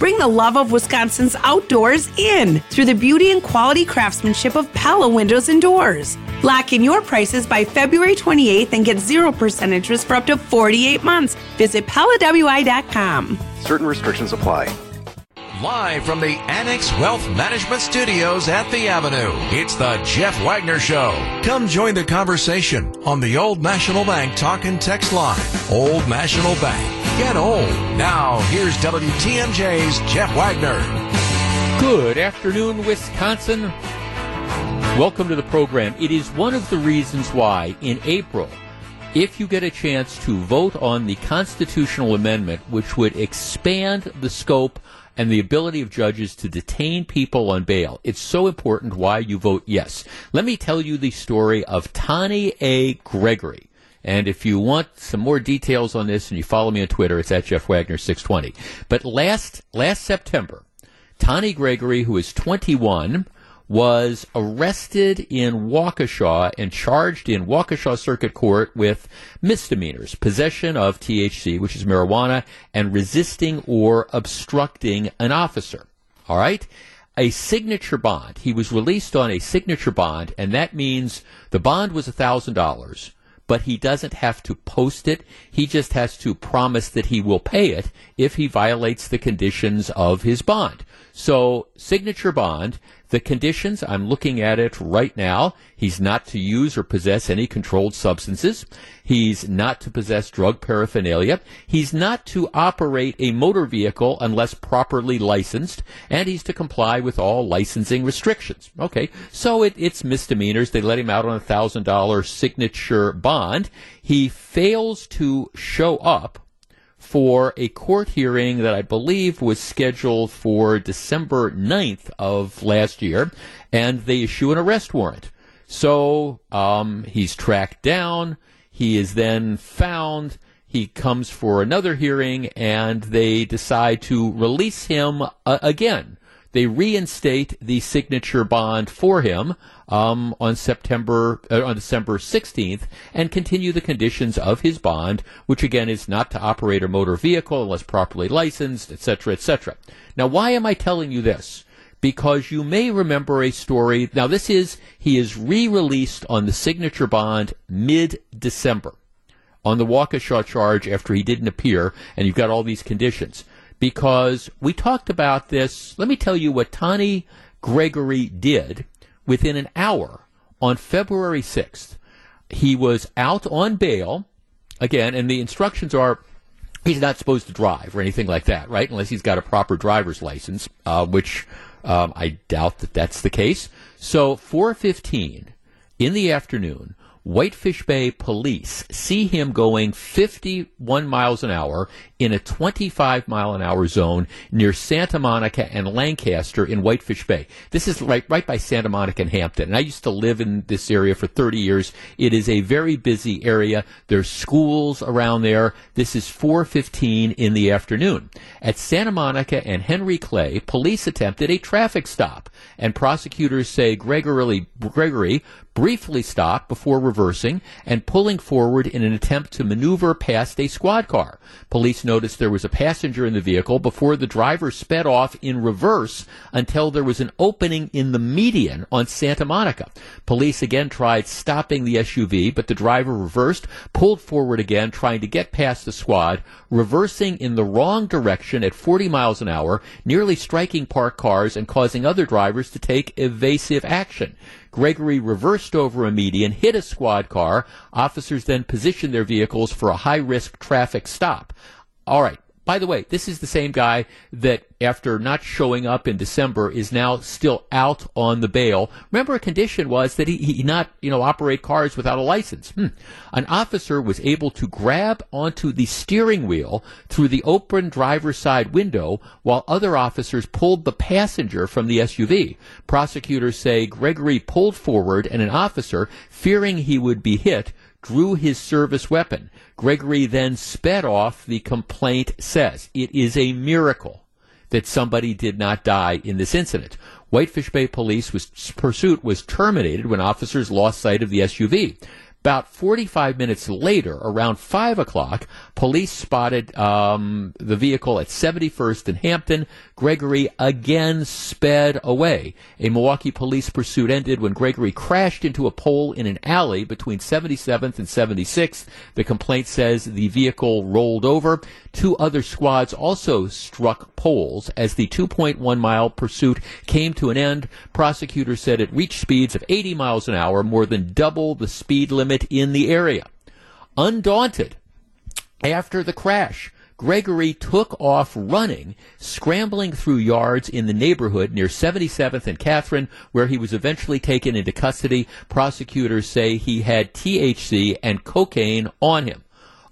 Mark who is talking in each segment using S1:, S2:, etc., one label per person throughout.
S1: Bring the love of Wisconsin's outdoors in through the beauty and quality craftsmanship of Pella Windows and Doors. Lock in your prices by February 28th and get 0% interest for up to 48 months. Visit PellaWI.com.
S2: Certain restrictions apply.
S3: Live from the Annex Wealth Management Studios at the Avenue, it's the Jeff Wagner Show. Come join the conversation on the Old National Bank talk and text line. Old National Bank. Get old. Now, here's WTMJ's Jeff Wagner.
S4: Good afternoon, Wisconsin. Welcome to the program. It is one of the reasons why in April, if you get a chance to vote on the constitutional amendment, which would expand the scope and the ability of judges to detain people on bail. It's so important why you vote yes. Let me tell you the story of Tani A. Gregory. And if you want some more details on this and you follow me on Twitter, it's at Jeff Wagner 620. But last, last September, Tani Gregory, who is 21, was arrested in Waukesha and charged in Waukesha Circuit Court with misdemeanors, possession of THC, which is marijuana, and resisting or obstructing an officer. All right? A signature bond. He was released on a signature bond, and that means the bond was $1,000 but he doesn't have to post it. He just has to promise that he will pay it if he violates the conditions of his bond. So, signature bond, the conditions, I'm looking at it right now. He's not to use or possess any controlled substances. He's not to possess drug paraphernalia. He's not to operate a motor vehicle unless properly licensed. And he's to comply with all licensing restrictions. Okay, so it, it's misdemeanors. They let him out on a $1,000 signature bond. He fails to show up for a court hearing that I believe was scheduled for December 9th of last year, and they issue an arrest warrant. So um, he's tracked down. He is then found. He comes for another hearing, and they decide to release him uh, again. They reinstate the signature bond for him um, on September uh, on December 16th and continue the conditions of his bond, which again is not to operate a motor vehicle unless properly licensed, etc., etc. Now, why am I telling you this? Because you may remember a story. Now, this is he is re-released on the signature bond mid-December on the Waukesha charge after he didn't appear, and you've got all these conditions. Because we talked about this. Let me tell you what Tani Gregory did within an hour on February 6th. He was out on bail again, and the instructions are he's not supposed to drive or anything like that, right? Unless he's got a proper driver's license, uh, which um, I doubt that that's the case. So 4:15 in the afternoon, Whitefish Bay police see him going 51 miles an hour in a 25 mile an hour zone near Santa Monica and Lancaster in Whitefish Bay. This is right, right by Santa Monica and Hampton. And I used to live in this area for 30 years. It is a very busy area. There's schools around there. This is 4:15 in the afternoon. At Santa Monica and Henry Clay, police attempted a traffic stop, and prosecutors say Gregory, Gregory briefly stopped before reversing and pulling forward in an attempt to maneuver past a squad car. Police noticed there was a passenger in the vehicle before the driver sped off in reverse until there was an opening in the median on Santa Monica. Police again tried stopping the SUV, but the driver reversed, pulled forward again, trying to get past the squad, reversing in the wrong direction at 40 miles an hour, nearly striking parked cars and causing other drivers to take evasive action. Gregory reversed over a median, hit a squad car. Officers then positioned their vehicles for a high risk traffic stop. All right. By the way, this is the same guy that, after not showing up in December, is now still out on the bail. Remember, a condition was that he, he not, you know, operate cars without a license. Hmm. An officer was able to grab onto the steering wheel through the open driver's side window, while other officers pulled the passenger from the SUV. Prosecutors say Gregory pulled forward, and an officer, fearing he would be hit, drew his service weapon. Gregory then sped off, the complaint says. It is a miracle that somebody did not die in this incident. Whitefish Bay Police was, pursuit was terminated when officers lost sight of the SUV. About 45 minutes later, around 5 o'clock, police spotted um, the vehicle at 71st and Hampton. Gregory again sped away. A Milwaukee police pursuit ended when Gregory crashed into a pole in an alley between 77th and 76th. The complaint says the vehicle rolled over. Two other squads also struck poles as the 2.1 mile pursuit came to an end. Prosecutors said it reached speeds of 80 miles an hour, more than double the speed limit in the area. Undaunted, after the crash, Gregory took off running, scrambling through yards in the neighborhood near 77th and Catherine, where he was eventually taken into custody. Prosecutors say he had THC and cocaine on him.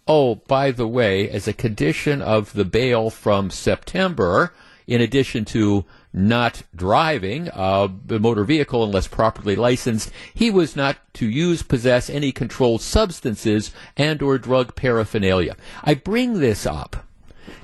S4: Oh, by the way, as a condition of the bail from September, in addition to not driving a motor vehicle unless properly licensed, he was not to use, possess any controlled substances and or drug paraphernalia. I bring this up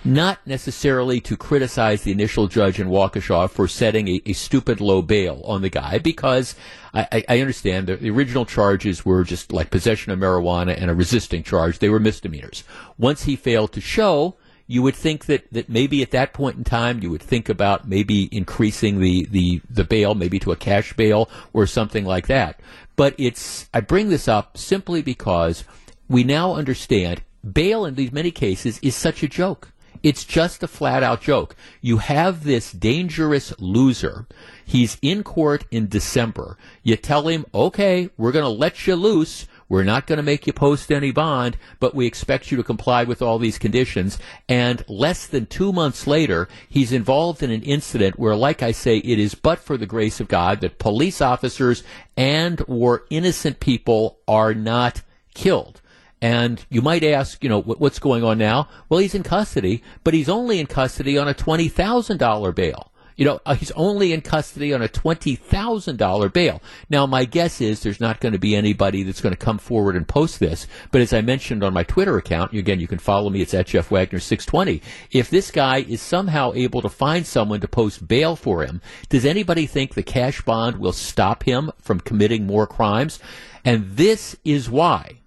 S4: not necessarily to criticize the initial judge in Waukesha for setting a, a stupid low bail on the guy, because I, I understand the original charges were just like possession of marijuana and a resisting charge. They were misdemeanors. Once he failed to show, you would think that, that maybe at that point in time you would think about maybe increasing the, the, the bail, maybe to a cash bail or something like that. But it's, I bring this up simply because we now understand bail in these many cases is such a joke. It's just a flat out joke. You have this dangerous loser. He's in court in December. You tell him, okay, we're going to let you loose we're not going to make you post any bond, but we expect you to comply with all these conditions. And less than two months later, he's involved in an incident where, like I say, it is but for the grace of God that police officers and or innocent people are not killed. And you might ask, you know, what's going on now? Well, he's in custody, but he's only in custody on a $20,000 bail. You know, uh, he's only in custody on a $20,000 bail. Now, my guess is there's not going to be anybody that's going to come forward and post this. But as I mentioned on my Twitter account, again, you can follow me. It's at Jeff Wagner 620. If this guy is somehow able to find someone to post bail for him, does anybody think the cash bond will stop him from committing more crimes? And this is why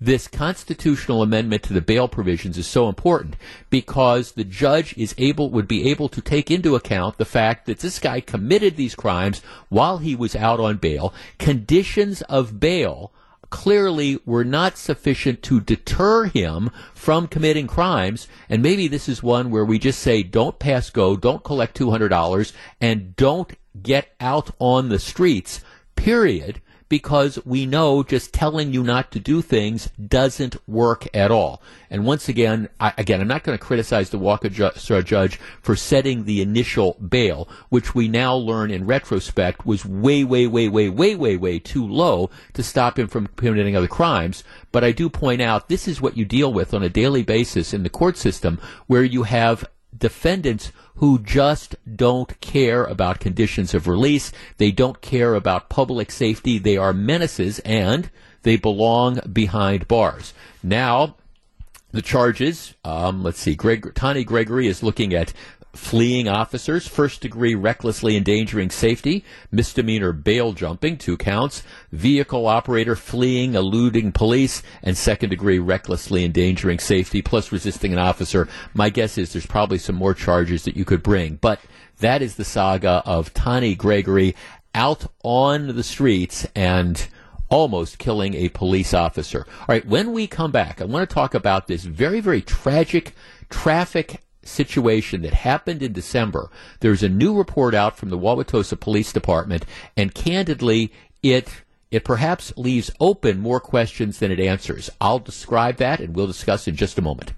S4: this constitutional amendment to the bail provisions is so important because the judge is able would be able to take into account the fact that this guy committed these crimes while he was out on bail. Conditions of bail clearly were not sufficient to deter him from committing crimes. And maybe this is one where we just say don't pass go don't collect $200 and don't get out on the streets period because we know just telling you not to do things doesn't work at all. And once again, I, again, I'm not going to criticize the Waukesha judge for setting the initial bail, which we now learn in retrospect was way, way, way, way, way, way, way too low to stop him from committing other crimes. But I do point out this is what you deal with on a daily basis in the court system where you have defendants who just don't care about conditions of release. They don't care about public safety. They are menaces and they belong behind bars. Now, the charges, um, let's see, Greg, Tani Gregory is looking at fleeing officers, first degree recklessly endangering safety, misdemeanor bail jumping, two counts, vehicle operator fleeing, eluding police, and second degree recklessly endangering safety, plus resisting an officer. My guess is there's probably some more charges that you could bring, but that is the saga of Tani Gregory out on the streets and almost killing a police officer. All right, when we come back, I want to talk about this very, very tragic traffic situation that happened in December. There's a new report out from the Wauwatosa Police Department, and candidly, it it perhaps leaves open more questions than it answers. I'll describe that, and we'll discuss in just a moment.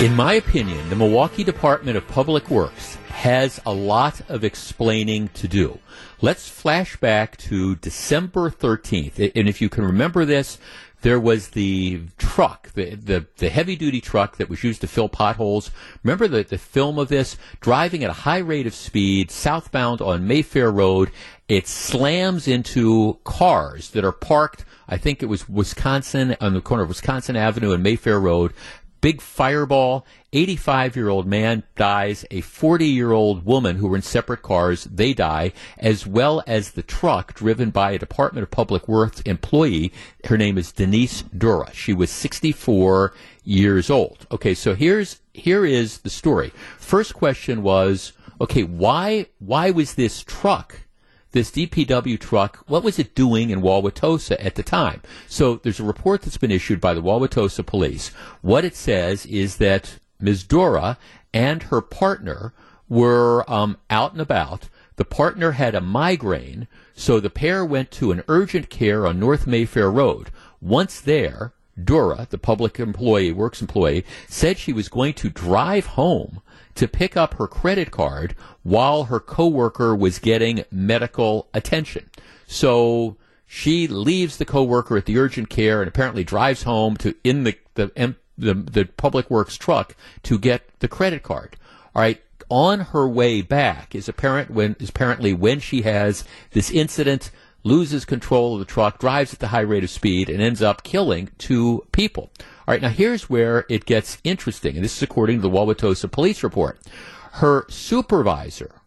S4: In my opinion, the Milwaukee Department of Public Works has a lot of explaining to do. Let's flash back to December 13th. And if you can remember this, there was the truck, the, the, the heavy duty truck that was used to fill potholes. Remember the, the film of this? Driving at a high rate of speed southbound on Mayfair Road. It slams into cars that are parked, I think it was Wisconsin, on the corner of Wisconsin Avenue and Mayfair Road big fireball. 85 year old man dies. A 40 year old woman who were in separate cars, they die, as well as the truck driven by a Department of Public Works employee. Her name is Denise Dura. She was 64 years old. Okay, so here's here is the story. First question was, okay, why why was this truck this DPW truck, what was it doing in Wauwatosa at the time? So there's a report that's been issued by the Wauwatosa police. What it says is that Ms. Dora and her partner were um, out and about. The partner had a migraine, so the pair went to an urgent care on North Mayfair Road. Once there, Dora, the public employee, works employee, said she was going to drive home to pick up her credit card while her coworker was getting medical attention. So she leaves the coworker at the urgent care and apparently drives home to in the the the, the public works truck to get the credit card. All right. On her way back is apparent when is apparently when she has this incident, loses control of the truck, drives at the high rate of speed, and ends up killing two people. All right, now here's where it gets interesting, and this is according to the Wauwatosa police report. Her supervisor,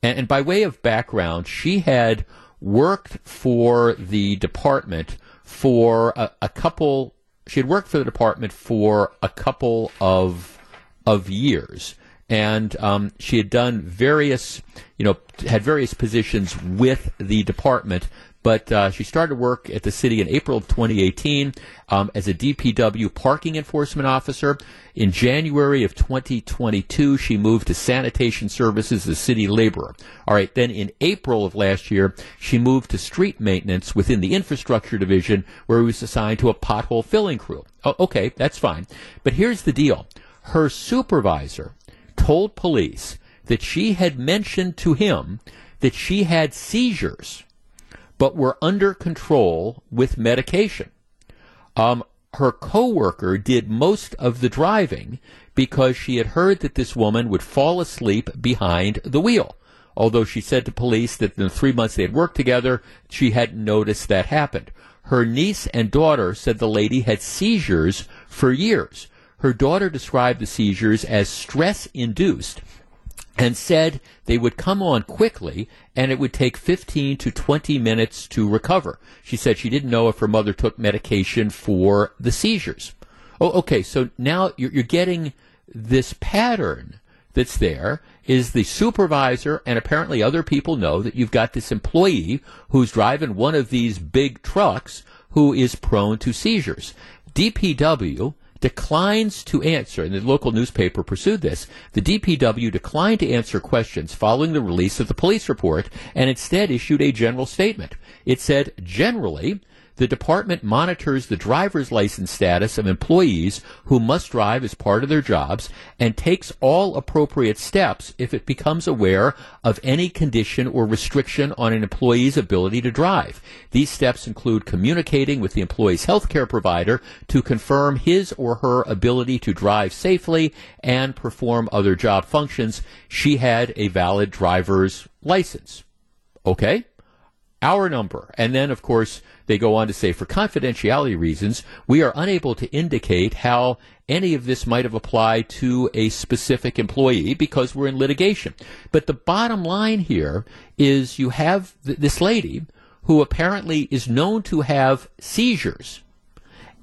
S4: and, and by way of background, she had worked for the department for a, a couple. She had worked for the department for a couple of of years, and um, she had done various, you know, had various positions with the department but uh, she started work at the city in April of 2018 um, as a DPW parking enforcement officer. In January of 2022, she moved to sanitation services as a city laborer. All right, then in April of last year, she moved to street maintenance within the infrastructure division, where he was assigned to a pothole filling crew. Oh, okay, that's fine. But here's the deal her supervisor told police that she had mentioned to him that she had seizures but were under control with medication. Um, her coworker did most of the driving because she had heard that this woman would fall asleep behind the wheel. Although she said to police that in the three months they had worked together, she hadn't noticed that happened. Her niece and daughter said the lady had seizures for years. Her daughter described the seizures as stress induced and said they would come on quickly and it would take 15 to 20 minutes to recover. She said she didn't know if her mother took medication for the seizures. Oh, okay. So now you're, you're getting this pattern that's there is the supervisor and apparently other people know that you've got this employee who's driving one of these big trucks who is prone to seizures. DPW declines to answer, and the local newspaper pursued this. The DPW declined to answer questions following the release of the police report and instead issued a general statement. It said, generally, the department monitors the driver's license status of employees who must drive as part of their jobs and takes all appropriate steps if it becomes aware of any condition or restriction on an employee's ability to drive. These steps include communicating with the employee's health care provider to confirm his or her ability to drive safely and perform other job functions. She had a valid driver's license. Okay? Our number. And then, of course, they go on to say, for confidentiality reasons, we are unable to indicate how any of this might have applied to a specific employee because we're in litigation. But the bottom line here is you have th- this lady who apparently is known to have seizures,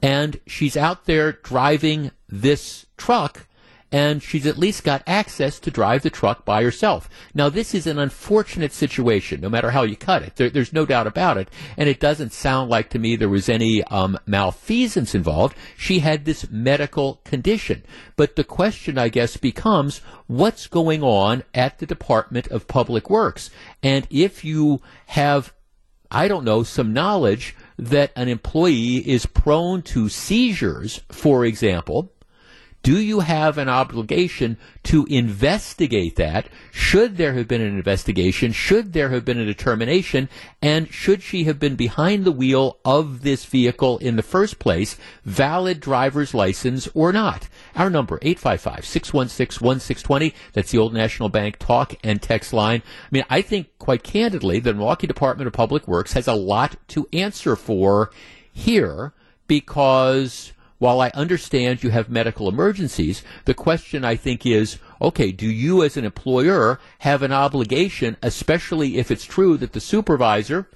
S4: and she's out there driving this truck and she's at least got access to drive the truck by herself. Now, this is an unfortunate situation, no matter how you cut it. There, there's no doubt about it. And it doesn't sound like to me there was any um, malfeasance involved. She had this medical condition. But the question, I guess, becomes what's going on at the Department of Public Works? And if you have I don't know, some knowledge that an employee is prone to seizures, for example, do you have an obligation to investigate that? Should there have been an investigation? Should there have been a determination? And should she have been behind the wheel of this vehicle in the first place, valid driver's license or not? Our number, 855-616-1620. That's the Old National Bank talk and text line. I mean, I think quite candidly, the Milwaukee Department of Public Works has a lot to answer for here because while I understand you have medical emergencies, the question I think is, okay, do you as an employer have an obligation, especially if it's true that the supervisor,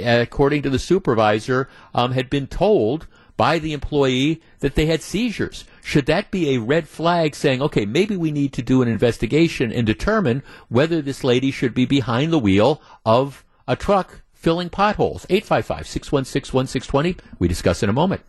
S4: according to the supervisor, um, had been told by the employee that they had seizures. Should that be a red flag saying, okay, maybe we need to do an investigation and determine whether this lady should be behind the wheel of a truck filling potholes? 855 616 1620. We discuss in a moment.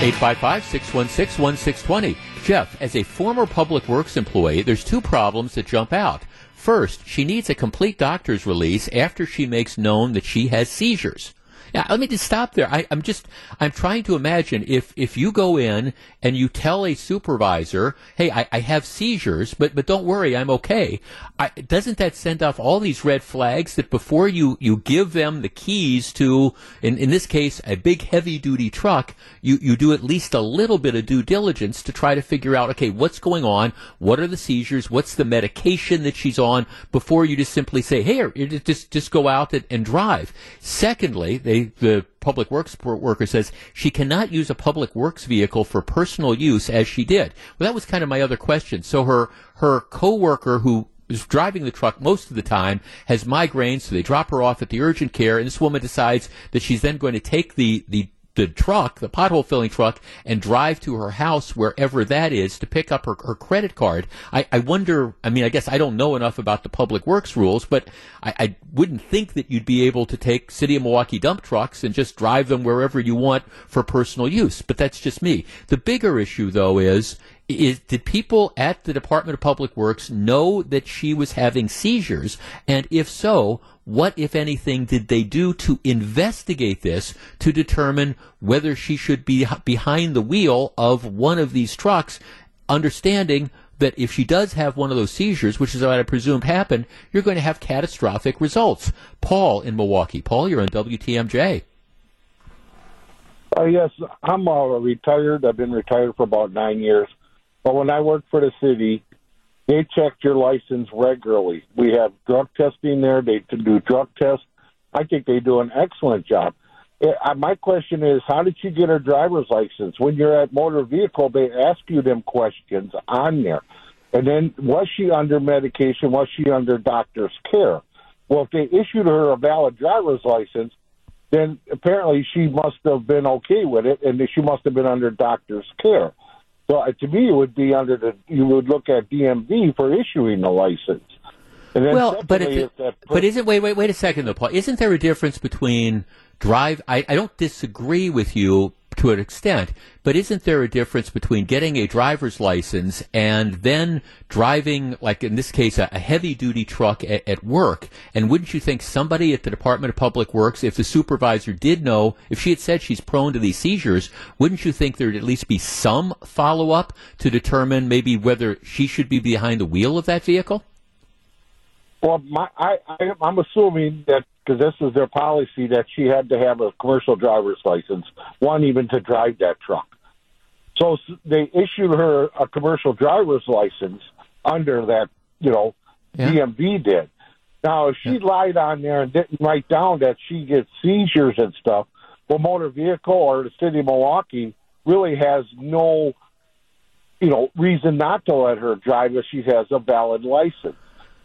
S4: 855 616 1620. Jeff, as a former public works employee, there's two problems that jump out. First, she needs a complete doctor's release after she makes known that she has seizures. Now, let me just stop there. I, am just, I'm trying to imagine if, if you go in and you tell a supervisor, hey, I, I have seizures, but, but don't worry, I'm okay. I, doesn't that send off all these red flags that before you, you give them the keys to, in, in this case, a big heavy duty truck, you, you do at least a little bit of due diligence to try to figure out, okay, what's going on? What are the seizures? What's the medication that she's on before you just simply say, hey, just, just go out and, and drive. Secondly, they the public works worker says she cannot use a public works vehicle for personal use as she did. Well, that was kind of my other question. So her her coworker who is driving the truck most of the time has migraines, so they drop her off at the urgent care, and this woman decides that she's then going to take the the the truck, the pothole filling truck, and drive to her house, wherever that is, to pick up her, her credit card. I, I wonder, I mean, I guess I don't know enough about the public works rules, but I, I wouldn't think that you'd be able to take City of Milwaukee dump trucks and just drive them wherever you want for personal use. But that's just me. The bigger issue, though, is is did people at the Department of Public Works know that she was having seizures? And if so, what, if anything, did they do to investigate this to determine whether she should be behind the wheel of one of these trucks, understanding that if she does have one of those seizures, which is what I presume happened, you're going to have catastrophic results. Paul in Milwaukee. Paul, you're on WTMJ.
S2: Uh, yes, I'm uh, retired. I've been retired for about nine years. But when I worked for the city, they checked your license regularly. We have drug testing there. They do drug tests. I think they do an excellent job. It, uh, my question is, how did she get her driver's license? When you're at motor vehicle, they ask you them questions on there. And then, was she under medication? Was she under doctor's care? Well, if they issued her a valid driver's license, then apparently she must have been okay with it, and she must have been under doctor's care. So uh, to me, it would be under the you would look at DMV for issuing the license.
S4: well, but if it, but isn't wait wait wait a second though, Paul? Isn't there a difference between drive? I, I don't disagree with you to an extent, but isn't there a difference between getting a driver's license and then driving, like in this case, a, a heavy duty truck at, at, work? And wouldn't you think somebody at the Department of Public Works, if the supervisor did know, if she had said she's prone to these seizures, wouldn't you think there'd at least be some follow up to determine maybe whether she should be behind the wheel of that vehicle?
S2: Well, my, I, I, I'm assuming that because this is their policy that she had to have a commercial driver's license, one even to drive that truck. So they issued her a commercial driver's license under that, you know, yeah. DMV did. Now, if she yeah. lied on there and didn't write down that she gets seizures and stuff, well, motor vehicle or the city of Milwaukee really has no, you know, reason not to let her drive if she has a valid license.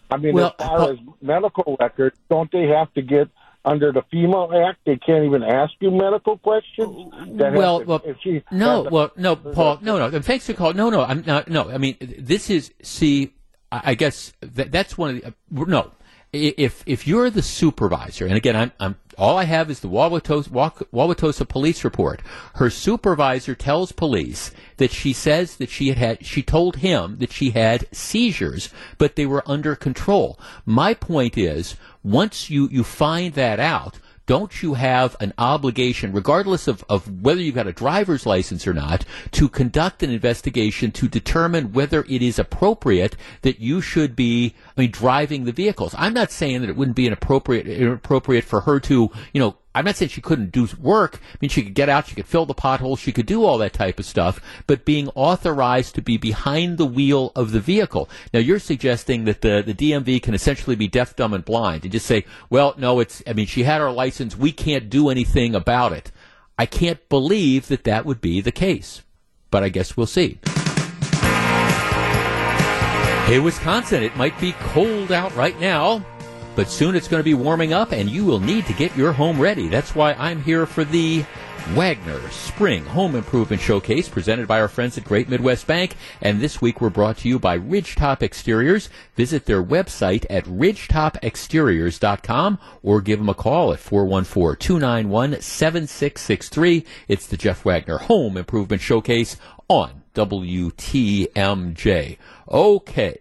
S2: I mean, well, as far as medical records, don't they have to get under the FEMA Act? They can't even ask you medical questions.
S4: well, to, well, she, no, well, no, Paul, no, no. Thanks for calling. No, no, I'm not. No, I mean, this is see. I guess that, that's one of the uh, no if if you're the supervisor, and again, I'm, I'm all I have is the Wauwatosa, Wauwatosa police report. Her supervisor tells police that she says that she had, had she told him that she had seizures, but they were under control. My point is, once you you find that out, don't you have an obligation, regardless of, of whether you've got a driver's license or not, to conduct an investigation to determine whether it is appropriate that you should be, I mean, driving the vehicles? I'm not saying that it wouldn't be inappropriate, inappropriate for her to, you know, I'm not saying she couldn't do work. I mean, she could get out, she could fill the potholes, she could do all that type of stuff, but being authorized to be behind the wheel of the vehicle. Now, you're suggesting that the, the DMV can essentially be deaf, dumb, and blind and just say, well, no, it's, I mean, she had her license, we can't do anything about it. I can't believe that that would be the case. But I guess we'll see. Hey, Wisconsin, it might be cold out right now, but soon it's going to be warming up and you will need to get your home ready. That's why I'm here for the Wagner Spring Home Improvement Showcase presented by our friends at Great Midwest Bank. And this week we're brought to you by Ridgetop Exteriors. Visit their website at ridgetopexteriors.com or give them a call at 414-291-7663. It's the Jeff Wagner Home Improvement Showcase on WTMJ. Okay.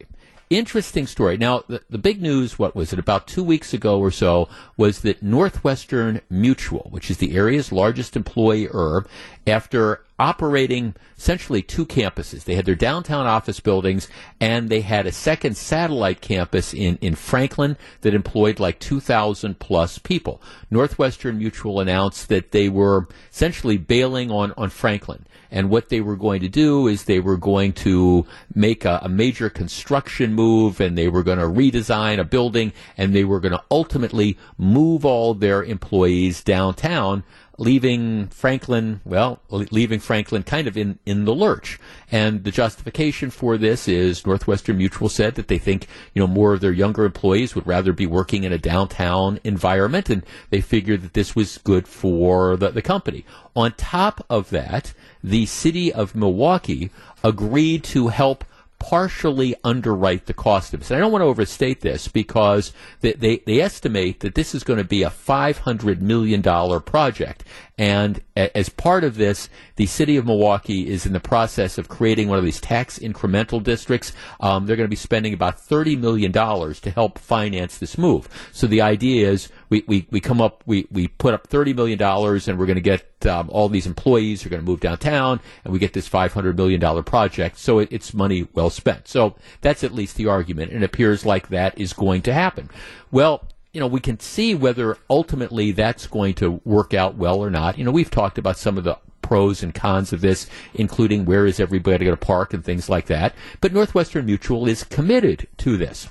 S4: Interesting story. Now, the, the big news, what was it, about two weeks ago or so, was that Northwestern Mutual, which is the area's largest employer, after operating essentially two campuses. They had their downtown office buildings and they had a second satellite campus in, in Franklin that employed like 2,000 plus people. Northwestern Mutual announced that they were essentially bailing on, on Franklin. And what they were going to do is they were going to make a, a major construction move and they were going to redesign a building and they were going to ultimately move all their employees downtown leaving Franklin, well, leaving Franklin kind of in, in the lurch. And the justification for this is Northwestern Mutual said that they think, you know, more of their younger employees would rather be working in a downtown environment, and they figured that this was good for the, the company. On top of that, the city of Milwaukee agreed to help partially underwrite the cost of this. And I don't want to overstate this because they, they, they estimate that this is going to be a $500 million project. And as part of this, the city of Milwaukee is in the process of creating one of these tax incremental districts. Um, they're going to be spending about $30 million to help finance this move. So the idea is we, we, we come up, we, we put up $30 million and we're going to get um, all these employees are going to move downtown and we get this $500 million project. So it, it's money well spent. So that's at least the argument. And it appears like that is going to happen. Well, you know, we can see whether ultimately that's going to work out well or not. You know, we've talked about some of the pros and cons of this, including where is everybody going to park and things like that. But Northwestern Mutual is committed to this.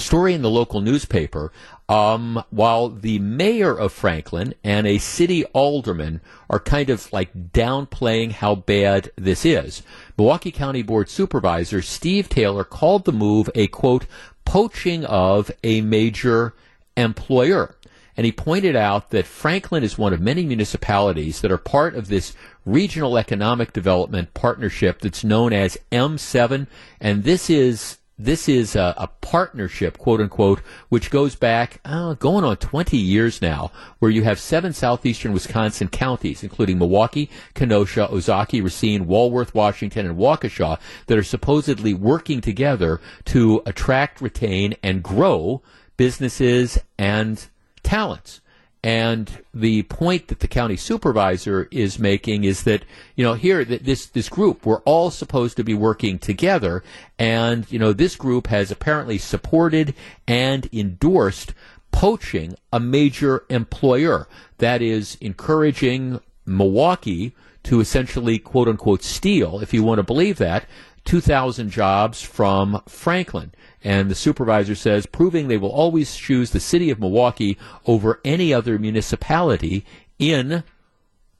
S4: Story in the local newspaper um, while the mayor of Franklin and a city alderman are kind of like downplaying how bad this is. Milwaukee County Board Supervisor Steve Taylor called the move a quote, poaching of a major employer. And he pointed out that Franklin is one of many municipalities that are part of this regional economic development partnership that's known as M7. And this is this is a, a, partnership, quote unquote, which goes back uh, going on 20 years now, where you have seven southeastern Wisconsin counties, including Milwaukee, Kenosha, Ozaukee, Racine, Walworth, Washington, and Waukesha, that are supposedly working together to attract, retain, and grow businesses and talents. And the point that the county supervisor is making is that, you know, here, this, this group, we're all supposed to be working together. And, you know, this group has apparently supported and endorsed poaching a major employer. That is encouraging Milwaukee to essentially, quote unquote, steal, if you want to believe that, 2,000 jobs from Franklin. And the supervisor says, proving they will always choose the city of Milwaukee over any other municipality in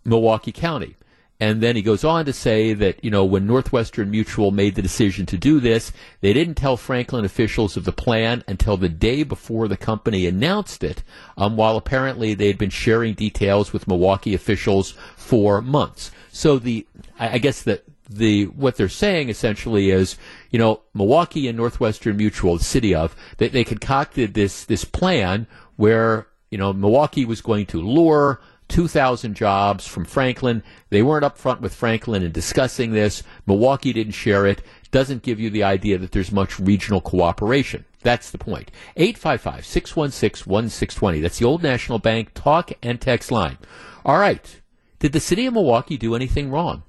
S4: Milwaukee County. And then he goes on to say that, you know, when Northwestern Mutual made the decision to do this, they didn't tell Franklin officials of the plan until the day before the company announced it, um, while apparently they had been sharing details with Milwaukee officials for months. So the, I guess that the what they're saying essentially is, you know, Milwaukee and Northwestern Mutual, the city of, they, they concocted this this plan where you know Milwaukee was going to lure 2,000 jobs from Franklin. They weren't upfront with Franklin in discussing this. Milwaukee didn't share it. Doesn't give you the idea that there's much regional cooperation. That's the point. 855 616 1620. That's the Old National Bank talk and text line. All right. Did the city of Milwaukee do anything wrong?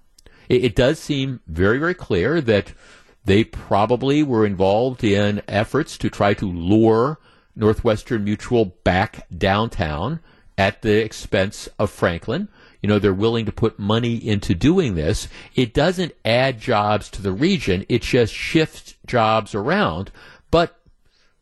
S4: it, it does seem very, very clear that they probably were involved in efforts to try to lure Northwestern Mutual back downtown at the expense of Franklin. You know, they're willing to put money into doing this. It doesn't add jobs to the region, it just shifts jobs around. But,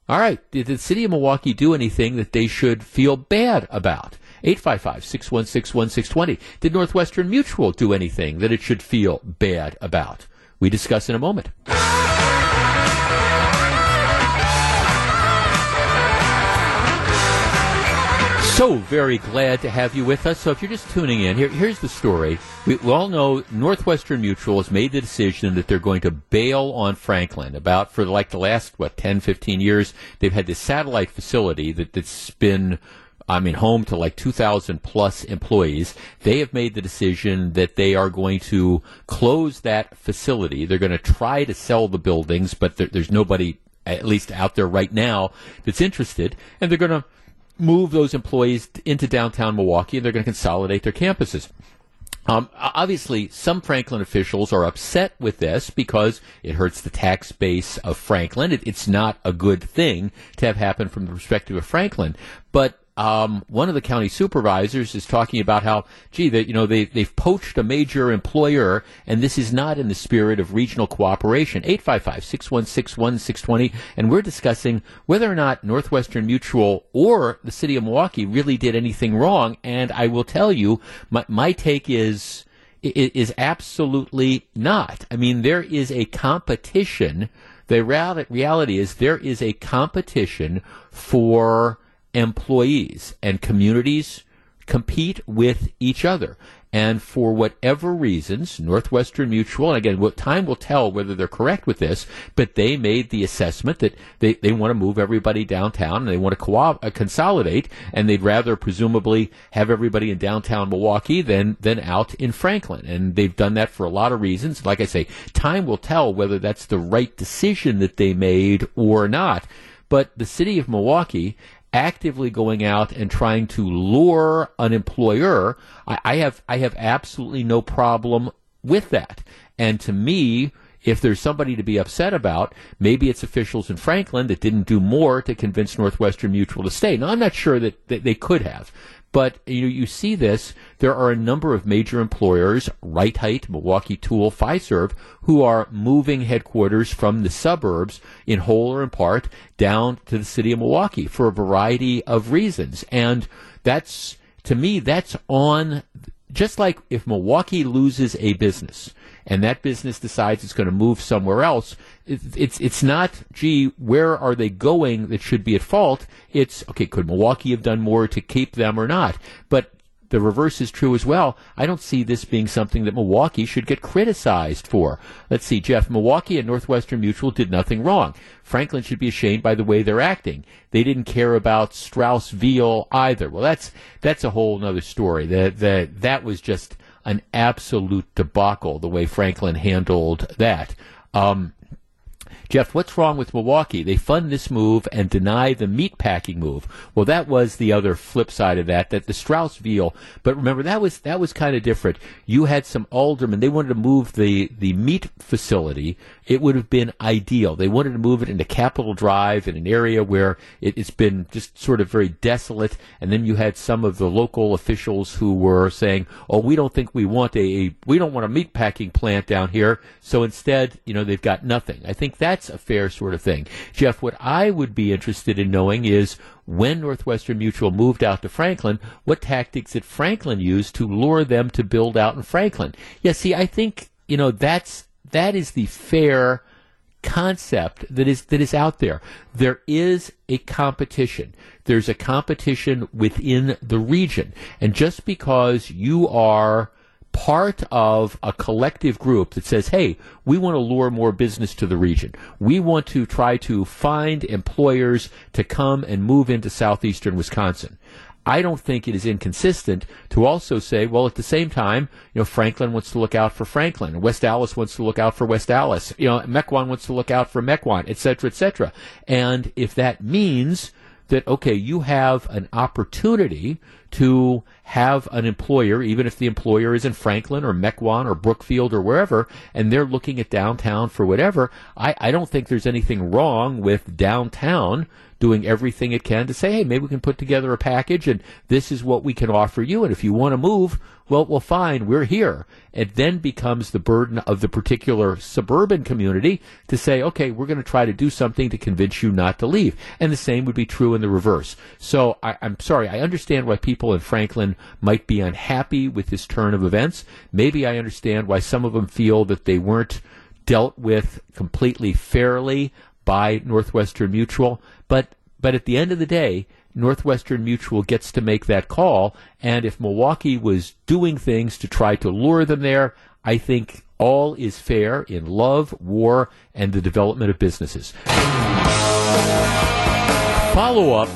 S4: all right, did the city of Milwaukee do anything that they should feel bad about? 855 616 1620. Did Northwestern Mutual do anything that it should feel bad about? We discuss in a moment. So very glad to have you with us. So if you're just tuning in, here, here's the story. We, we, all know Northwestern Mutual has made the decision that they're going to bail on Franklin. About for like the last what 10, 15 years, they've had this satellite facility that, that's been I mean, home to like 2,000 plus employees. They have made the decision that they are going to close that facility. They're going to try to sell the buildings, but there, there's nobody, at least out there right now, that's interested. And they're going to move those employees into downtown Milwaukee and they're going to consolidate their campuses. Um, obviously, some Franklin officials are upset with this because it hurts the tax base of Franklin. It, it's not a good thing to have happen from the perspective of Franklin. But um, one of the county supervisors is talking about how, gee, that you know they they've poached a major employer, and this is not in the spirit of regional cooperation. 855-616-1620, and we're discussing whether or not Northwestern Mutual or the city of Milwaukee really did anything wrong. And I will tell you, my my take is is absolutely not. I mean, there is a competition. The reality is there is a competition for employees and communities compete with each other. And for whatever reasons, Northwestern Mutual, and again, what time will tell whether they're correct with this, but they made the assessment that they, they want to move everybody downtown and they want to co- uh, consolidate, and they'd rather presumably have everybody in downtown Milwaukee than, than out in Franklin. And they've done that for a lot of reasons. Like I say, time will tell whether that's the right decision that they made or not. But the city of Milwaukee actively going out and trying to lure an employer, I, I have I have absolutely no problem with that. And to me, if there's somebody to be upset about, maybe it's officials in Franklin that didn't do more to convince Northwestern Mutual to stay. Now, I'm not sure that, that they could have, but you know, you see this. There are a number of major employers, Rite-Hite, Milwaukee Tool, Fiserv, who are moving headquarters from the suburbs, in whole or in part, down to the city of Milwaukee for a variety of reasons. And that's, to me, that's on, just like if Milwaukee loses a business, and that business decides it's going to move somewhere else, it's it's not gee where are they going that should be at fault. It's okay. Could Milwaukee have done more to keep them or not? But the reverse is true as well. I don't see this being something that Milwaukee should get criticized for. Let's see, Jeff. Milwaukee and Northwestern Mutual did nothing wrong. Franklin should be ashamed by the way they're acting. They didn't care about Strauss Veal either. Well, that's that's a whole other story. That that that was just an absolute debacle the way Franklin handled that. Um, Jeff, what's wrong with Milwaukee? They fund this move and deny the meat packing move. Well, that was the other flip side of that, that the Strauss Veal, but remember that was that was kind of different. You had some aldermen, they wanted to move the, the meat facility. It would have been ideal. They wanted to move it into Capitol Drive in an area where it, it's been just sort of very desolate. And then you had some of the local officials who were saying, "Oh, we don't think we want a we don't want a meat packing plant down here." So instead, you know, they've got nothing. I think that's that's a fair sort of thing. Jeff, what I would be interested in knowing is when Northwestern Mutual moved out to Franklin, what tactics did Franklin use to lure them to build out in Franklin? Yeah, see, I think, you know, that's, that is the fair concept that is that is out there. There is a competition. There's a competition within the region. And just because you are part of a collective group that says, hey, we want to lure more business to the region. We want to try to find employers to come and move into southeastern Wisconsin. I don't think it is inconsistent to also say, well, at the same time, you know, Franklin wants to look out for Franklin, West Allis wants to look out for West Allis, you know, Mequon wants to look out for Mequon, et cetera, et cetera. And if that means that, okay, you have an opportunity to have an employer, even if the employer is in Franklin or Mequon or Brookfield or wherever, and they're looking at downtown for whatever, I, I don't think there's anything wrong with downtown doing everything it can to say, hey, maybe we can put together a package and this is what we can offer you. And if you want to move, well, well, fine, we're here. It then becomes the burden of the particular suburban community to say, okay, we're going to try to do something to convince you not to leave. And the same would be true in the reverse. So I, I'm sorry, I understand why people people in Franklin might be unhappy with this turn of events. Maybe I understand why some of them feel that they weren't dealt with completely fairly by Northwestern Mutual. But but at the end of the day, Northwestern Mutual gets to make that call. And if Milwaukee was doing things to try to lure them there, I think all is fair in love, war, and the development of businesses. Follow up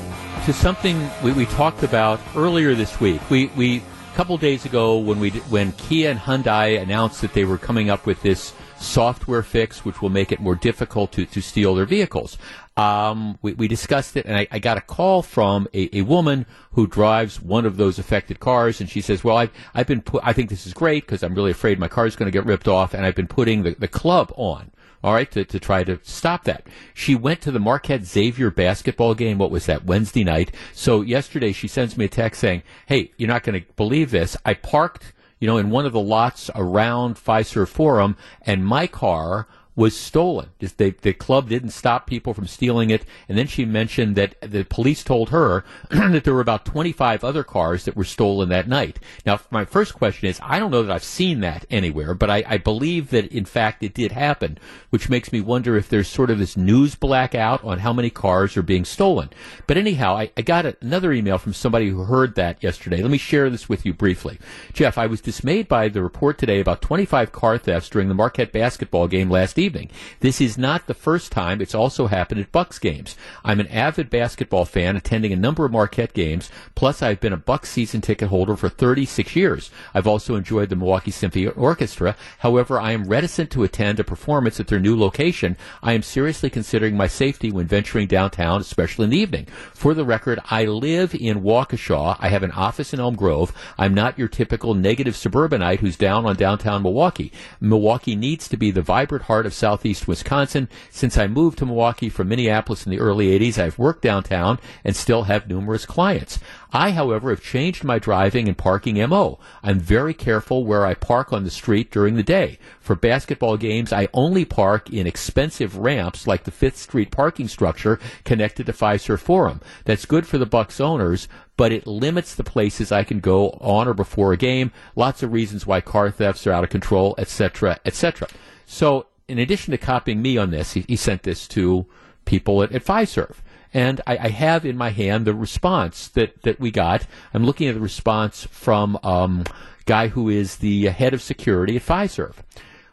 S4: to something we, we talked about earlier this week. We, we a couple days ago when we when Kia and Hyundai announced that they were coming up with this software fix which will make it more difficult to, to steal their vehicles. Um, we, we, discussed it, and I, I, got a call from a, a, woman who drives one of those affected cars, and she says, "Well, I've, I've been put, I think this is great because I'm really afraid my car is going to get ripped off, and I've been putting the, the club on." All right, to, to try to stop that. She went to the Marquette Xavier basketball game. What was that, Wednesday night? So yesterday she sends me a text saying, Hey, you're not going to believe this. I parked you know, in one of the lots around Fiserv Forum, and my car was stolen. The club didn't stop people from stealing it. And then she mentioned that the police told her that there were about 25 other cars that were stolen that night. Now, my first question is, I don't know that I've seen that anywhere, but I, I believe that in fact it did happen, which makes me wonder if there's sort of this news blackout on how many cars are being stolen. But anyhow, I, I got another email from somebody who heard that yesterday. Let me share this with you briefly. Jeff, I was dismayed by the report today about 25 car thefts during the Marquette basketball game last evening evening. This is not the first time. It's also happened at Bucks games. I'm an avid basketball fan, attending a number of Marquette games. Plus, I've been a Bucks season ticket holder for 36 years. I've also enjoyed the Milwaukee Symphony Orchestra. However, I am reticent to attend a performance at their new location. I am seriously considering my safety when venturing downtown, especially in the evening. For the record, I live in Waukesha. I have an office in Elm Grove. I'm not your typical negative suburbanite who's down on downtown Milwaukee. Milwaukee needs to be the vibrant heart of southeast Wisconsin. Since I moved to Milwaukee from Minneapolis in the early 80s, I've worked downtown and still have numerous clients. I, however, have changed my driving and parking MO. I'm very careful where I park on the street during the day. For basketball games, I only park in expensive ramps like the Fifth Street parking structure connected to Fiserv Forum. That's good for the Bucks owners, but it limits the places I can go on or before a game. Lots of reasons why car thefts are out of control, etc., etc. So in addition to copying me on this, he, he sent this to people at, at Fiserv. And I, I, have in my hand the response that, that we got. I'm looking at the response from um, guy who is the head of security at Fiserv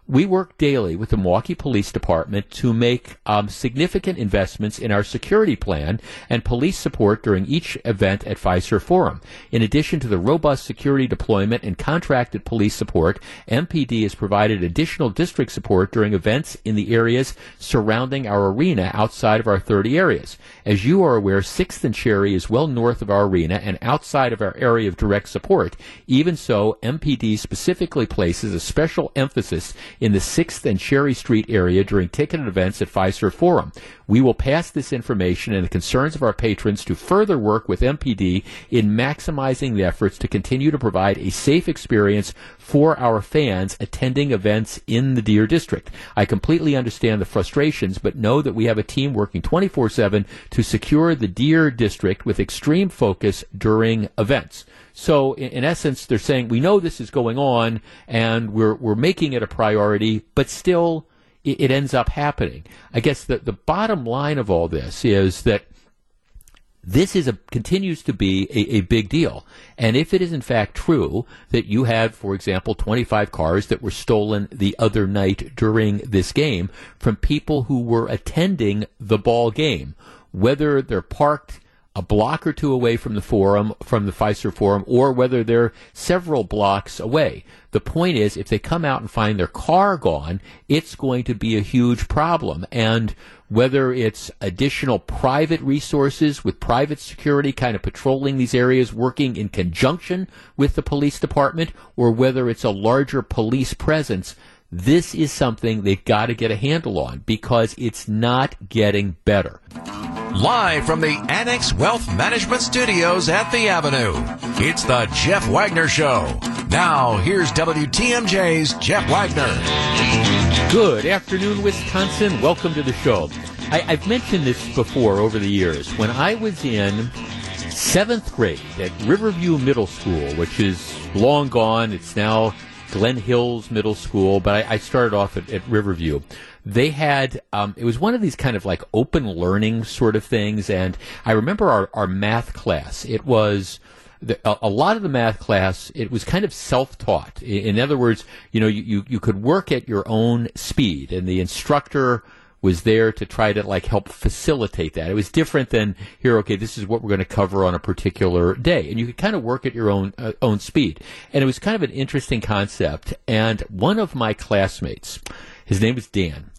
S4: we work daily with the Milwaukee Police Department to make um, significant investments in our security plan and police support during each event at Fiserv Forum. In addition to the robust security deployment and contracted police support, MPD has provided additional district support during events in the areas surrounding our arena outside of our 30 areas. As you are aware, 6th and Cherry is well north of our arena and outside of our area of direct support. Even so, MPD specifically places a special emphasis in the 6th and Cherry Street area during ticketed events at Fiserv Forum. We will pass this information and the concerns of our patrons to further work with MPD in maximizing the efforts to continue to provide a safe experience for our fans attending events in the Deer District. I completely understand the frustrations, but know that we have a team working 24 7 to secure the Deer District with extreme focus during events. So in, in, essence, they're saying we know this is going on and we're we're making it a priority, but still it, it ends up happening. I guess that the bottom line of all this is that this is a continues to be a, a, big deal. And if it is in fact true that you had, for example, 25 cars that were stolen the other night during this game from people who were attending the ball game, whether they're parked a block or two away from the forum, from the Fiserv forum, or whether they're several blocks away. The point is, if they come out and find their car gone, it's going to be a huge problem. And whether it's additional private resources with private security kind of patrolling these areas, working in conjunction with the police department, or whether it's a larger police presence, this is something they've got to get a handle on because it's not getting better.
S3: Live from the Annex Wealth Management Studios at the Avenue, it's the Jeff Wagner Show. Now, here's WTMJ's Jeff Wagner.
S4: Good afternoon, Wisconsin. Welcome to the show. I, have mentioned this before over the years. When I was in seventh grade at Riverview Middle School, which is long gone. It's now Glen Hills Middle School, but I, I started off at, at, Riverview. They had, um, it was one of these kind of like open learning sort of things. And I remember our, our math class. It was, the, a, a, lot of the math class, it was kind of self-taught. In, in other words, you know, you, you, you could work at your own speed and the instructor was there to try to like help facilitate that. It was different than here. Okay, this is what we're going to cover on a particular day, and you could kind of work at your own uh, own speed. And it was kind of an interesting concept. And one of my classmates, his name was Dan.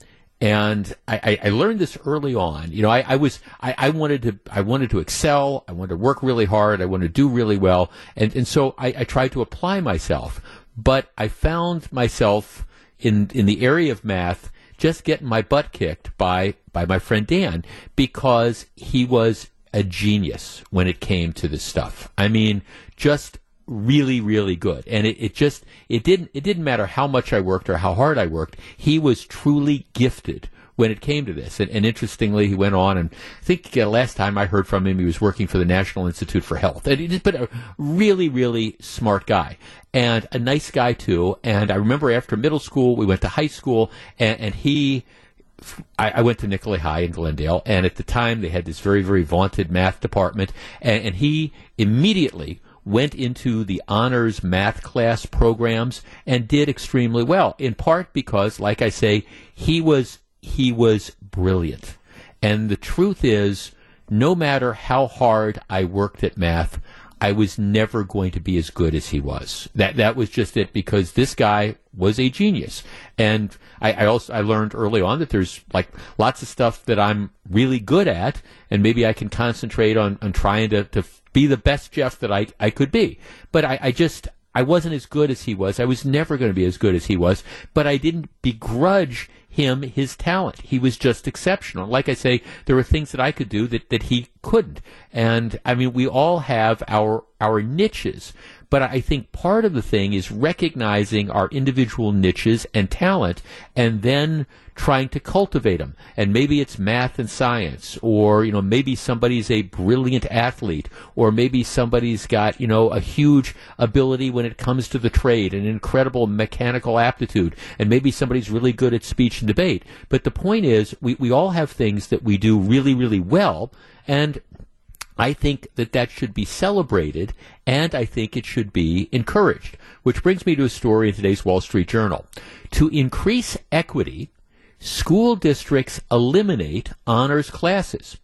S4: And I, I, learned this early on. You know, I, I was I, I, wanted to I wanted to excel. I wanted to work really hard. I wanted to do really well. And and so I, I tried to apply myself. But I found myself in in the area of math just getting my butt kicked by by my friend Dan because he was a genius when it came to this stuff. I mean, just really really good and it, it just it didn't it didn't matter how much i worked or how hard i worked he was truly gifted when it came to this. And, and interestingly, he went on, and I think uh, last time I heard from him, he was working for the National Institute for Health. And he's been a really, really smart guy and a nice guy too. And I remember after middle school, we went to high school, and, and he. I, went to Nicolet High in Glendale, and at the time they had this very, very vaunted math department, and he immediately went into the honors math class programs and did extremely well, in part because, like I say, he was he was brilliant. And the truth is, no matter how hard I worked at math, I was never going to be as good as he was. That that was just it because this guy was a genius. And I, I, also I learned early on that there's like lots of stuff that I'm really good at, and maybe I can concentrate on, on trying to, to be the best Jeff that I, I could be. But I, I just I wasn't as good as he was. I was never going to be as good as he was, but I didn't begrudge him his talent. He was just exceptional. Like I say, there were things that I could do that, that he couldn't. And I mean, we all have our, our niches. But I think part of the thing is recognizing our individual niches and talent and then trying to cultivate them. And maybe it's math and science, or, you know, maybe somebody's a brilliant athlete, or maybe somebody's got, you know, a huge ability when it comes to the trade, an incredible mechanical aptitude, and maybe somebody's really good at speech and debate. But the point is, we, we all have things that we do really, really well, and I think that that should be celebrated and I think it should be encouraged. Which brings me to a story in today's Wall Street Journal. To increase equity, school districts eliminate honors classes.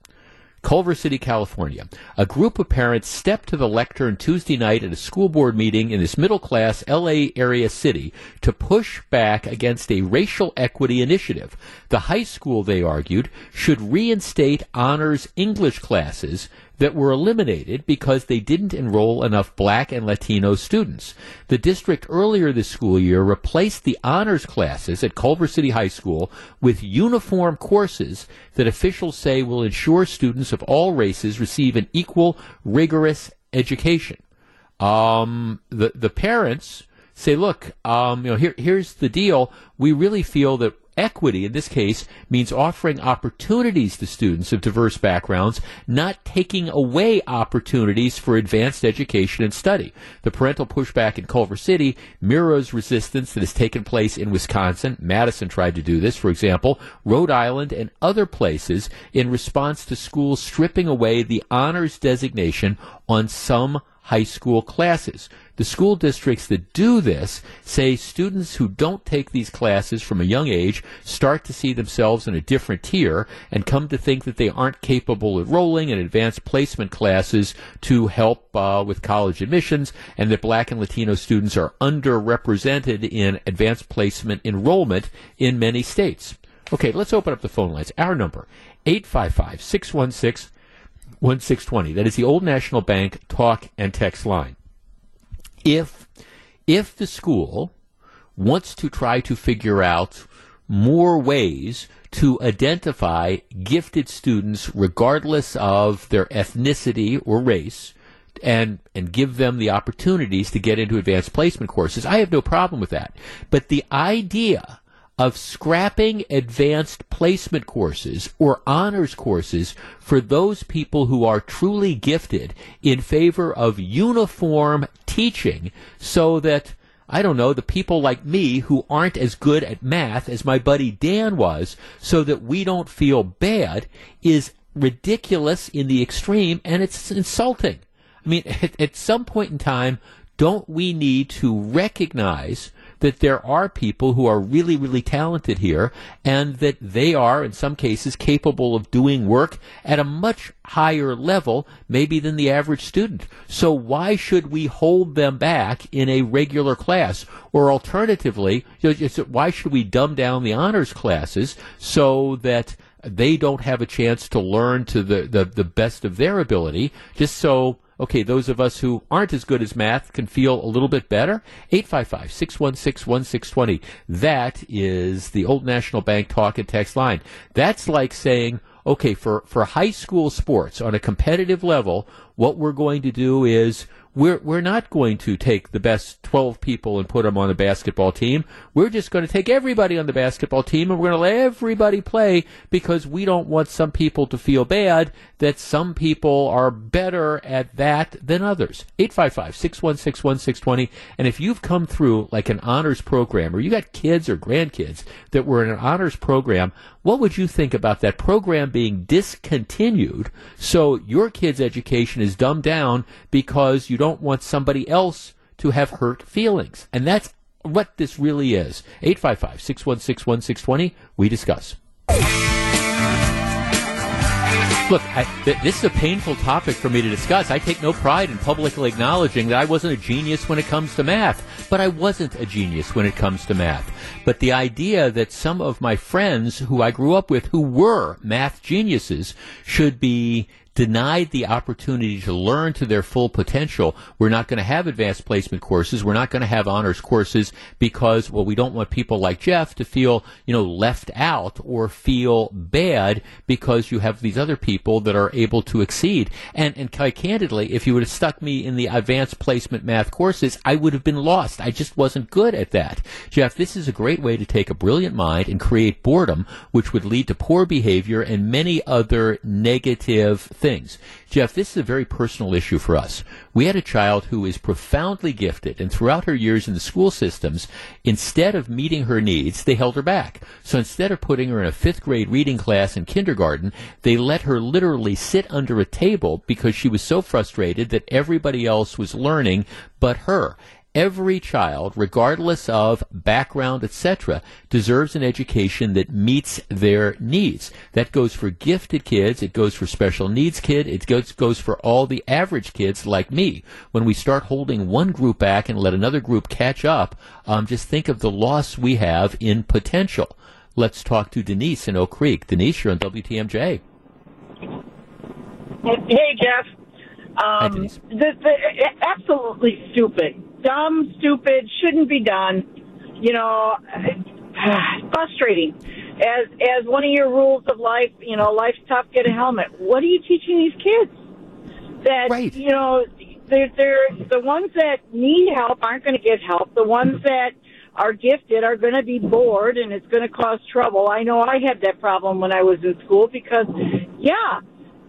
S4: Culver City, California. A group of parents stepped to the lectern Tuesday night at a school board meeting in this middle class LA area city to push back against a racial equity initiative. The high school, they argued, should reinstate honors English classes that were eliminated because they didn't enroll enough black and Latino students. The district earlier this school year replaced the honors classes at Culver City High School with uniform courses that officials say will ensure students of all races receive an equal, rigorous education. Um, the the parents say, look, um, you know, here, here's the deal. We really feel that equity in this case means offering opportunities to students of diverse backgrounds, not taking away opportunities for advanced education and study. The parental pushback in Culver City mirrors resistance that has taken place in Wisconsin. Madison tried to do this, for example, Rhode Island and other places in response to schools stripping away the honors designation on some high school classes. The school districts that do this say students who don't take these classes from a young age start to see themselves in a different tier and come to think that they aren't capable of enrolling in advanced placement classes to help uh, with college admissions, and that black and Latino students are underrepresented in advanced placement enrollment in many states. Okay, let's open up the phone lines. Our number, 855 616 1620. That is the Old National Bank talk and text line. If if the school wants to try to figure out more ways to identify gifted students regardless of their ethnicity or race and and give them the opportunities to get into advanced placement courses. I have no problem with that. But the idea of scrapping advanced placement courses or honors courses for those people who are truly gifted in favor of uniform teaching so that I don't know, the people like me who aren't as good at math as my buddy Dan was, so that we don't feel bad, is ridiculous in the extreme and it's insulting. I mean, at, at some point in time, don't we need to recognize that there are people who are really, really talented here and that they are, in some cases, capable of doing work at a much higher level, maybe than the average student. So why should we hold them back in a regular class? Or alternatively, why should we dumb down the honors classes so that they don't have a chance to learn to the, the, the best of their ability just so okay, those of us who aren't as good as math can feel a little bit better. 855 616 1620. That is the Old National Bank talk and text line. That's like saying, okay, for, for high school sports on a competitive level, what we're going to do is we're we're not going to take the best 12 people and put them on a basketball team. We're just going to take everybody on the basketball team and we're going to let everybody play because we don't want some people to feel bad that some people are better at that than others. 855-616-1620 and if you've come through like an honors program or you got kids or grandkids that were in an honors program, what would you think about that program being discontinued so your kid's education is dumbed down because you don't want somebody else to have hurt feelings? And that's what this really is. 855 616 1620. We discuss. Look, I, th- this is a painful topic for me to discuss. I take no pride in publicly acknowledging that I wasn't a genius when it comes to math, but I wasn't a genius when it comes to math. But the idea that some of my friends who I grew up with who were math geniuses should be denied the opportunity to learn to their full potential. We're not going to have advanced placement courses. We're not going to have honors courses because, well, we don't want people like Jeff to feel, you know, left out or feel bad because you have these other people that are able to exceed. And, and quite candidly, if you would have stuck me in the advanced placement math courses, I would have been lost. I just wasn't good at that. Jeff, this is a great way to take a brilliant mind and create boredom, which would lead to poor behavior and many other negative things. Jeff, this is a very personal issue for us. We had a child who is profoundly gifted, and throughout her years in the school systems, instead of meeting her needs, they held her back. So instead of putting her in a fifth grade reading class in kindergarten, they let her literally sit under a table because she was so frustrated that everybody else was learning but her every child, regardless of background, etc., deserves an education that meets their needs. That goes for gifted kids, it goes for special needs kids, it goes, goes for all the average kids like me. When we start holding one group back and let another group catch up, um, just think of the loss we have in potential. Let's talk to Denise in Oak Creek. Denise, you're on WTMJ.
S5: Hey, Jeff. Um, the, the, absolutely stupid dumb, stupid, shouldn't be done. You know, frustrating. As as one of your rules of life, you know, life's tough. Get a helmet. What are you teaching these kids? That
S4: right.
S5: you know, they're they're the ones that need help aren't going to get help. The ones that are gifted are going to be bored and it's going to cause trouble. I know I had that problem when I was in school because, yeah,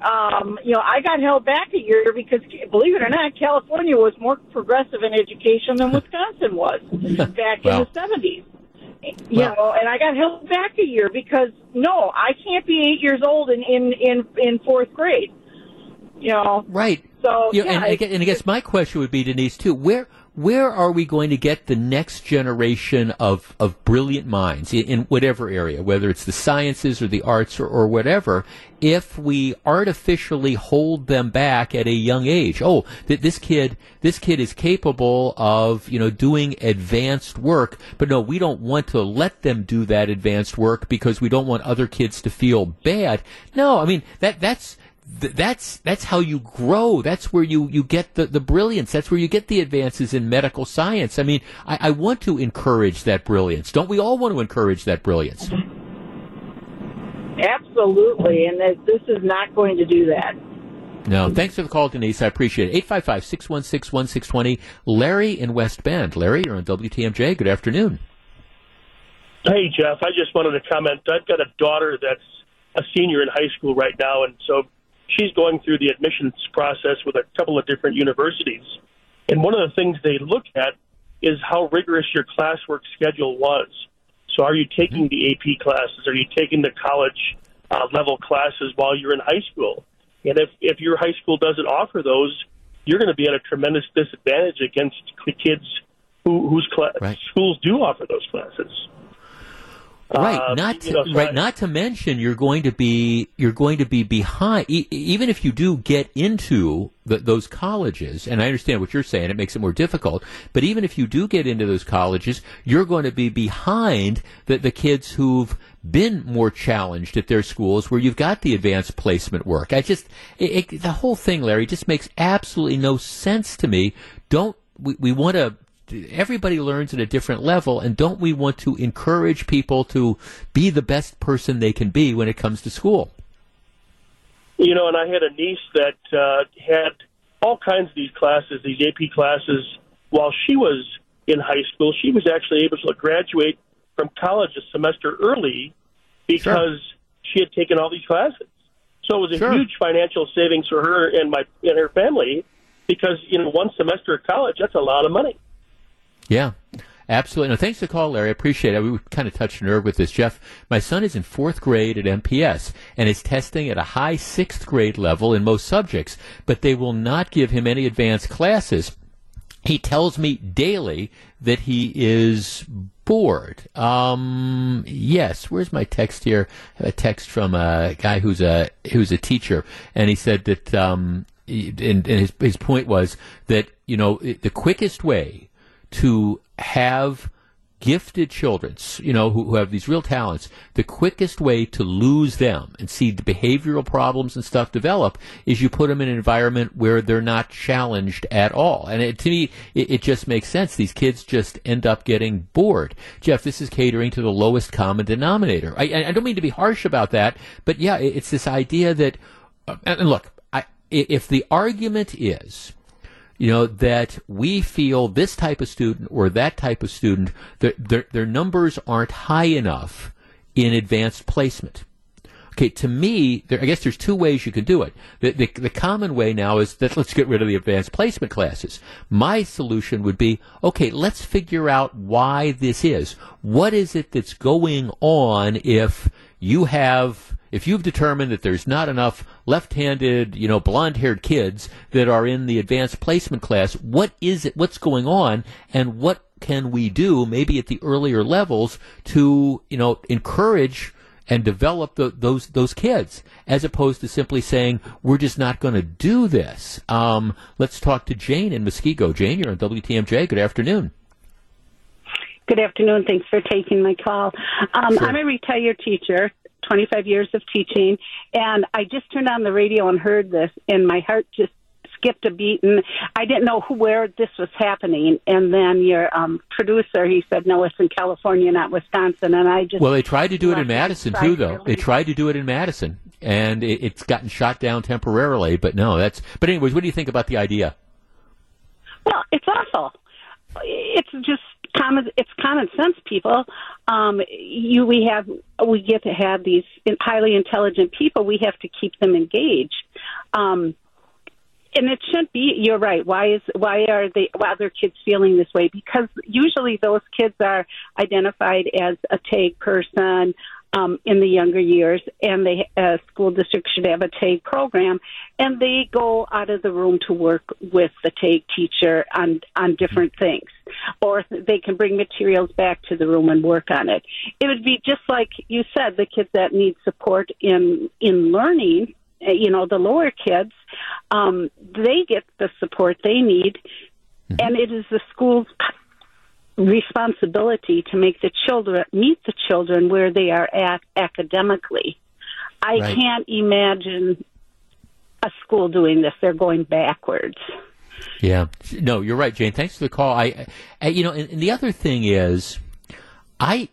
S5: um, you know, I got held back a year because, believe it or not, California was more progressive in education than Wisconsin was back well. in the 70s. You well. know, and I got held back a year because no, I can't be eight years old in in in, in fourth grade. You know,
S4: right?
S5: So
S4: you
S5: know,
S4: yeah, and, and I guess my question would be, Denise, too. Where where are we going to get the next generation of, of brilliant minds in, in, whatever area, whether it's the sciences or the arts or, or whatever, if we artificially hold them back at a young age? Oh, this kid, this kid is capable of, you know, doing advanced work, but no, we don't want to let them do that advanced work because we don't want other kids to feel bad. No, I mean, that, that's, th- that's that's how you grow. That's where you, you get the, the brilliance. That's where you get the advances in medical science. I mean, I, I want to encourage that brilliance. Don't we all want to encourage that brilliance?
S5: Absolutely, and that this is not going to do that.
S4: No, thanks for the call, Denise. I appreciate it. 855 616 1620. Larry in West Bend. Larry, you're on WTMJ. Good afternoon.
S6: Hey, Jeff. I just wanted to comment. I've got a daughter that's a senior in high school right now, and so she's going through the admissions process with a couple of different universities. And one of the things they look at is how rigorous your classwork schedule was. So, are you taking the AP classes? Are you taking the college uh, level classes while you're in high school? And if if your high school doesn't offer those, you're going to be at a tremendous disadvantage against the kids who, whose cl- right. schools do offer those classes.
S4: Right, uh, not to, know, so right. I, not to mention, you're going to be you're going to be behind. E- even if you do get into the, those colleges, and I understand what you're saying, it makes it more difficult. But even if you do get into those colleges, you're going to be behind the, the kids who've been more challenged at their schools, where you've got the advanced placement work. I just it, it, the whole thing, Larry, just makes absolutely no sense to me. Don't we, we want to everybody learns at a different level, and don't we want to encourage people to be the best person they can be when it comes to school?
S6: You know, and I had a niece that uh, had all kinds of these classes, these AP classes, while she was in high school. She was actually able to graduate from college a semester early because sure. she had taken all these classes. So it was a sure. huge financial savings for her and my and her family because you know one semester of college that's a lot of money.
S4: Yeah. Absolutely. No, thanks for the call, Larry. I appreciate it. We kind of touched a nerve with this. Jeff, my son is in fourth grade at MPS and is testing at a high sixth grade level in most subjects, but they will not give him any advanced classes. He tells me daily that he is bored. Um, yes. Where's my text here? a text from a guy who's a who's a teacher, and he said that um, and, and his his point was that you know the quickest way to have gifted children, you know, who, who, have these real talents, the quickest way to lose them and see the behavioral problems and stuff develop is you put them in an environment where they're not challenged at all. And it, to me, it, it, just makes sense. These kids just end up getting bored. Jeff, this is catering to the lowest common denominator. I, I don't mean to be harsh about that, but yeah, it, it's this idea that, uh, and look, I, if the argument is, you know, that we feel this type of student or that type of student, their, their, their numbers aren't high enough in advanced placement. Okay, to me, there, I guess there's two ways you can do it. The, the, the, common way now is that let's get rid of the advanced placement classes. My solution would be, okay, let's figure out why this is. What is it that's going on if you have if you've determined that there's not enough left-handed, you know, blonde-haired kids that are in the advanced placement class, what is it? What's going on? And what can we do, maybe at the earlier levels, to you know encourage and develop the, those those kids, as opposed to simply saying we're just not going to do this. Um, let's talk to Jane in Muskego. Jane, you're on WTMJ. Good afternoon.
S7: Good afternoon. Thanks for taking my call. Um, sure. I'm a retired teacher, 25 years of teaching, and I just turned on the radio and heard this, and my heart just skipped a beat and I didn't know who, where this was happening. And then your um, producer, he said, no, it's in California, not Wisconsin. And I just.
S4: Well, they tried to do it in Madison too, though. They tried to do it in Madison and it, it's gotten shot down temporarily, but no, that's, but anyways, what do you think about the idea?
S7: Well, it's awful. It's just common it's common sense people. Um you we have we get to have these highly intelligent people. We have to keep them engaged. Um and it shouldn't be you're right. Why is why are they why are their kids feeling this way? Because usually those kids are identified as a TAG person um, in the younger years, and the uh, school district should have a TAG program, and they go out of the room to work with the TAG teacher on on different things, or they can bring materials back to the room and work on it. It would be just like you said, the kids that need support in in learning. Uh, you know, the lower kids, um, they get the support they need, mm-hmm. and it is the school's responsibility to make the children meet the children where they are at academically. I right. can't imagine a school doing this. They're going backwards.
S4: Yeah. No, you're right, Jane. Thanks for the call. I, I you know, and, and the other thing is, I,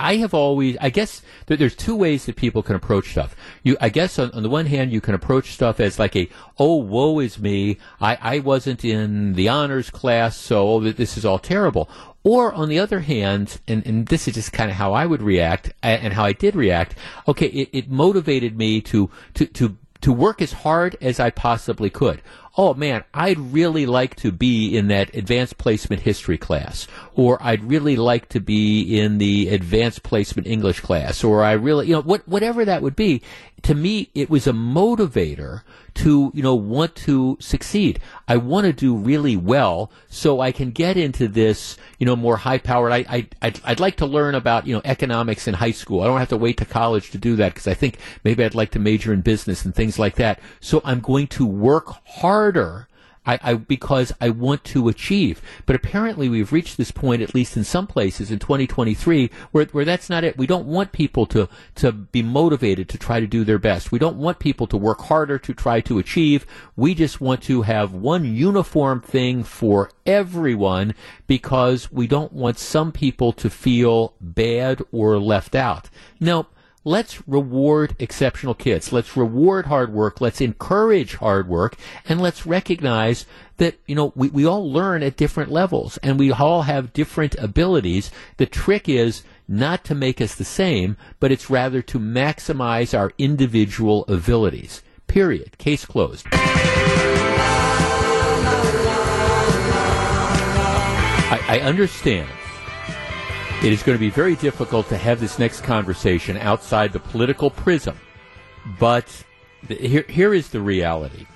S4: I have always, I guess that there's two ways that people can approach stuff. You, I guess on, on the one hand, you can approach stuff as like a, oh, woe is me. I, I wasn't in the honors class, so oh, this is all terrible. Or on the other hand, and, and this is just kind of how I would react and how I did react. Okay, it, it motivated me to, to, to, to work as hard as I possibly could oh man, I'd really like to be in that advanced placement history class, or I'd really like to be in the advanced placement English class, or I really, you know, what, whatever that would be. To me, it was a motivator to, you know, want to succeed. I want to do really well so I can get into this, you know, more high powered. I, I, I'd, I'd like to learn about, you know, economics in high school. I don't have to wait to college to do that because I think maybe I'd like to major in business and things like that. So I'm going to work harder I, I, because I want to achieve. But apparently, we've reached this point, at least in some places in 2023, where, where that's not it. We don't want people to, to be motivated to try to do their best. We don't want people to work harder to try to achieve. We just want to have one uniform thing for everyone because we don't want some people to feel bad or left out. Nope let's reward exceptional kids. Let's reward hard work. Let's encourage hard work. And let's recognize that, you know, we, we all learn at different levels and we all have different abilities. The trick is not to make us the same, but it's rather to maximize our individual abilities. Period. Case closed. I, I understand it is going to be very difficult to have this next conversation outside the political prism. But here, here is the reality.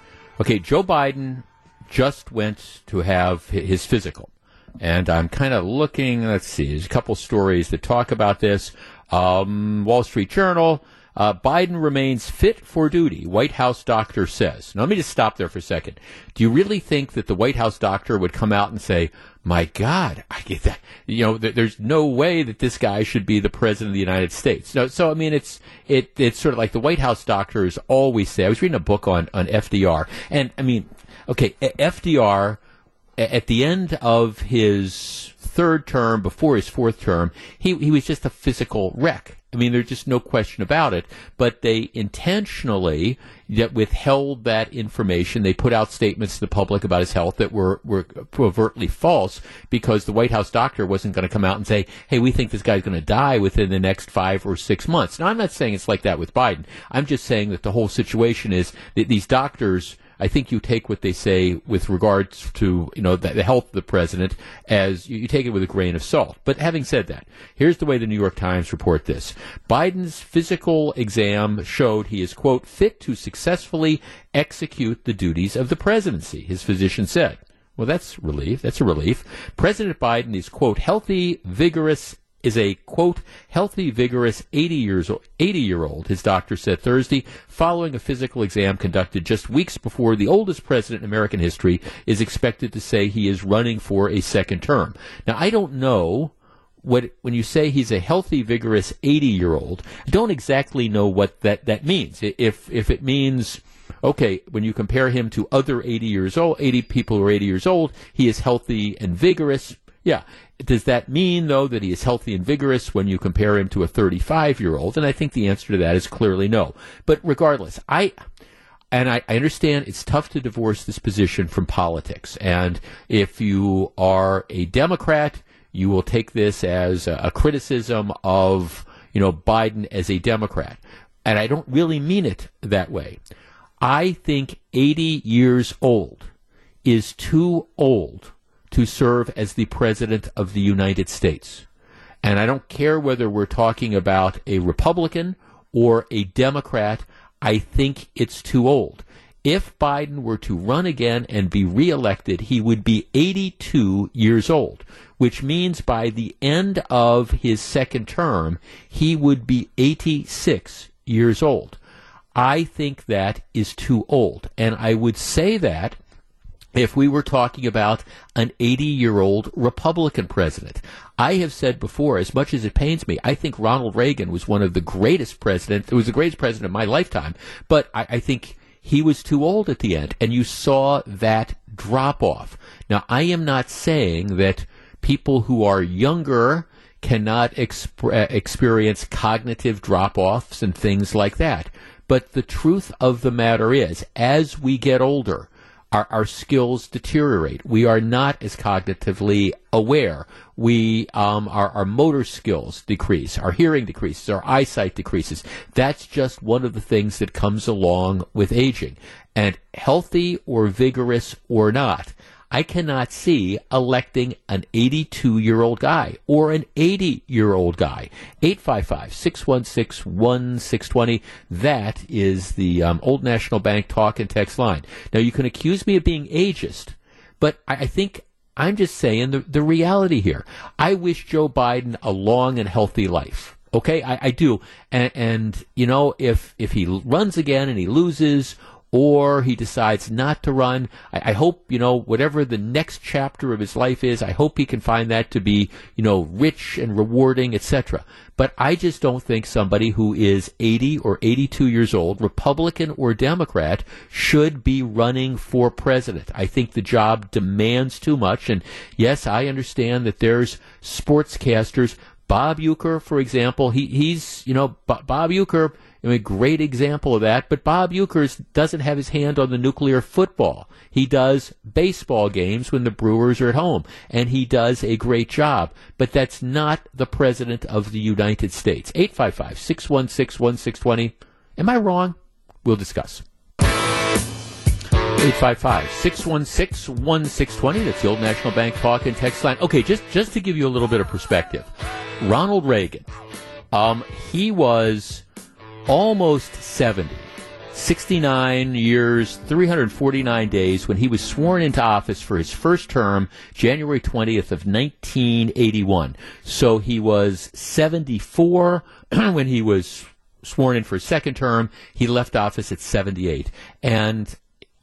S4: Okay, Joe Biden just went to have his physical. And I'm kind of looking, let's see, there's a couple stories that talk about this. Um, Wall Street Journal, uh, Biden remains fit for duty, White House doctor says. Now, let me just stop there for a second. Do you really think that the White House doctor would come out and say, my God, I get that. You know, th- there's no way that this guy should be the president of the United States. No, so I mean, it's it it's sort of like the White House doctors always say. I was reading a book on on FDR, and I mean, okay, FDR at the end of his third term, before his fourth term, he he was just a physical wreck. I mean, there's just no question about it. But they intentionally withheld that information. They put out statements to the public about his health that were, were overtly false because the White House doctor wasn't going to come out and say, hey, we think this guy's going to die within the next five or six months. Now, I'm not saying it's like that with Biden. I'm just saying that the whole situation is that these doctors I think you take what they say with regards to you know the, the health of the president as you, you, take it with a grain of salt. But having said that, here's the way the New York Times report this: Biden's physical exam showed he is quote fit to successfully execute the duties of the presidency. His physician said. Well, that's relief. That's a relief. President Biden is, quote, healthy, vigorous, is a quote healthy, vigorous 80 years 80 year old. His doctor said Thursday, following a physical exam conducted just weeks before the oldest president in American history is expected to say he is running for a second term. Now, I don't know what when you say he's a healthy, vigorous 80 year old. I don't exactly know what that that means. If if it means okay, when you compare him to other 80 years old, 80 people who are 80 years old, he is healthy and vigorous. Yeah. Does that mean, though, that he is healthy and vigorous when you compare him to a 35 year old? And I think the answer to that is clearly no. But regardless, I. And I, I understand it's tough to divorce this position from politics. And if you are a Democrat, you will take this as a, a criticism of, you know, Biden as a Democrat. And I don't really mean it that way. I think 80 years old is too old to serve as the President of the United States. And I don't care whether we're talking about a Republican or a Democrat, I think it's too old. If Biden were to run again and be reelected, he would be 82 years old, which means by the end of his second term, he would be 86 years old. I think that is too old. And I would say that if we were talking about an 80 year old Republican president. I have said before, as much as it pains me, I think Ronald Reagan was one of the greatest presidents, it was the greatest president of my lifetime, but I, I think he was too old at the end, and you saw that drop off. Now, I am not saying that people who are younger cannot exp- uh, experience cognitive drop offs and things like that. But the truth of the matter is, as we get older, our, our skills deteriorate. We are not as cognitively aware. We um, our, our motor skills decrease. Our hearing decreases. Our eyesight decreases. That's just one of the things that comes along with aging. And healthy or vigorous or not, I cannot see electing an 82 year old guy or an 80 year old guy. 855 616 1620. That is the um, Old National Bank talk and text line. Now, you can accuse me of being ageist, but I, I think I'm just saying the, the reality here. I wish Joe Biden a long and healthy life. Okay, I, I do. And, and, you know, if, if he runs again and he loses, or he decides not to run. I, I, hope, you know, whatever the next chapter of his life is, I hope he can find that to be, you know, rich and rewarding, etc. But I just don't think somebody who is 80 or 82 years old, Republican or Democrat, should be running for president. I think the job demands too much. And yes, I understand that there's sportscasters. Bob Uecker, for example, he, he's, you know, Bob mean, a great example of that. But Bob Uecker doesn't have his hand on the nuclear football. He does baseball games when the Brewers are at home, and he does a great job. But that's not the president of the United States. 855 616 1620. Am I wrong? We'll discuss. 855 616 1620. That's the Old National Bank talk and text line. Okay, just, just to give you a little bit of perspective. Ronald Reagan, um, he was almost 70. 69 years, 349 days when he was sworn into office for his first term, January 20th of 1981. So he was 74 when he was sworn in for his second term. He left office at 78. And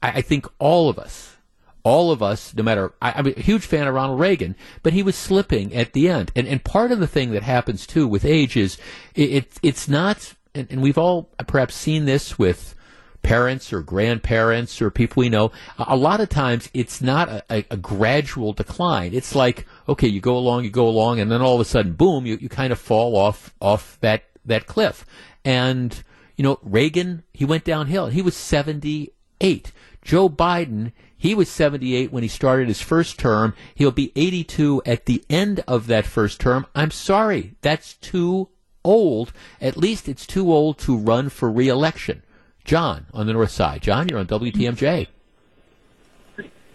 S4: I, I think all of us, all of us, no matter, I, am a huge fan of Ronald Reagan, but he was slipping at the end. And, and part of the thing that happens too with age is it, it it's not and, and we've all perhaps seen this with parents or grandparents or people we know, a lot of times it's not a, a, a, gradual decline. It's like, okay, you go along, you go along, and then all of a sudden, boom, you, you kind of fall off, off that, that cliff. And, you know, Reagan, he went downhill. He was 78. Joe Biden, he was 78 when he started his first term. He'll be 82 at the end of that first term. I'm sorry. That's too old, at least it's too old to run for reelection. John on the north side. John, you're on WTMJ.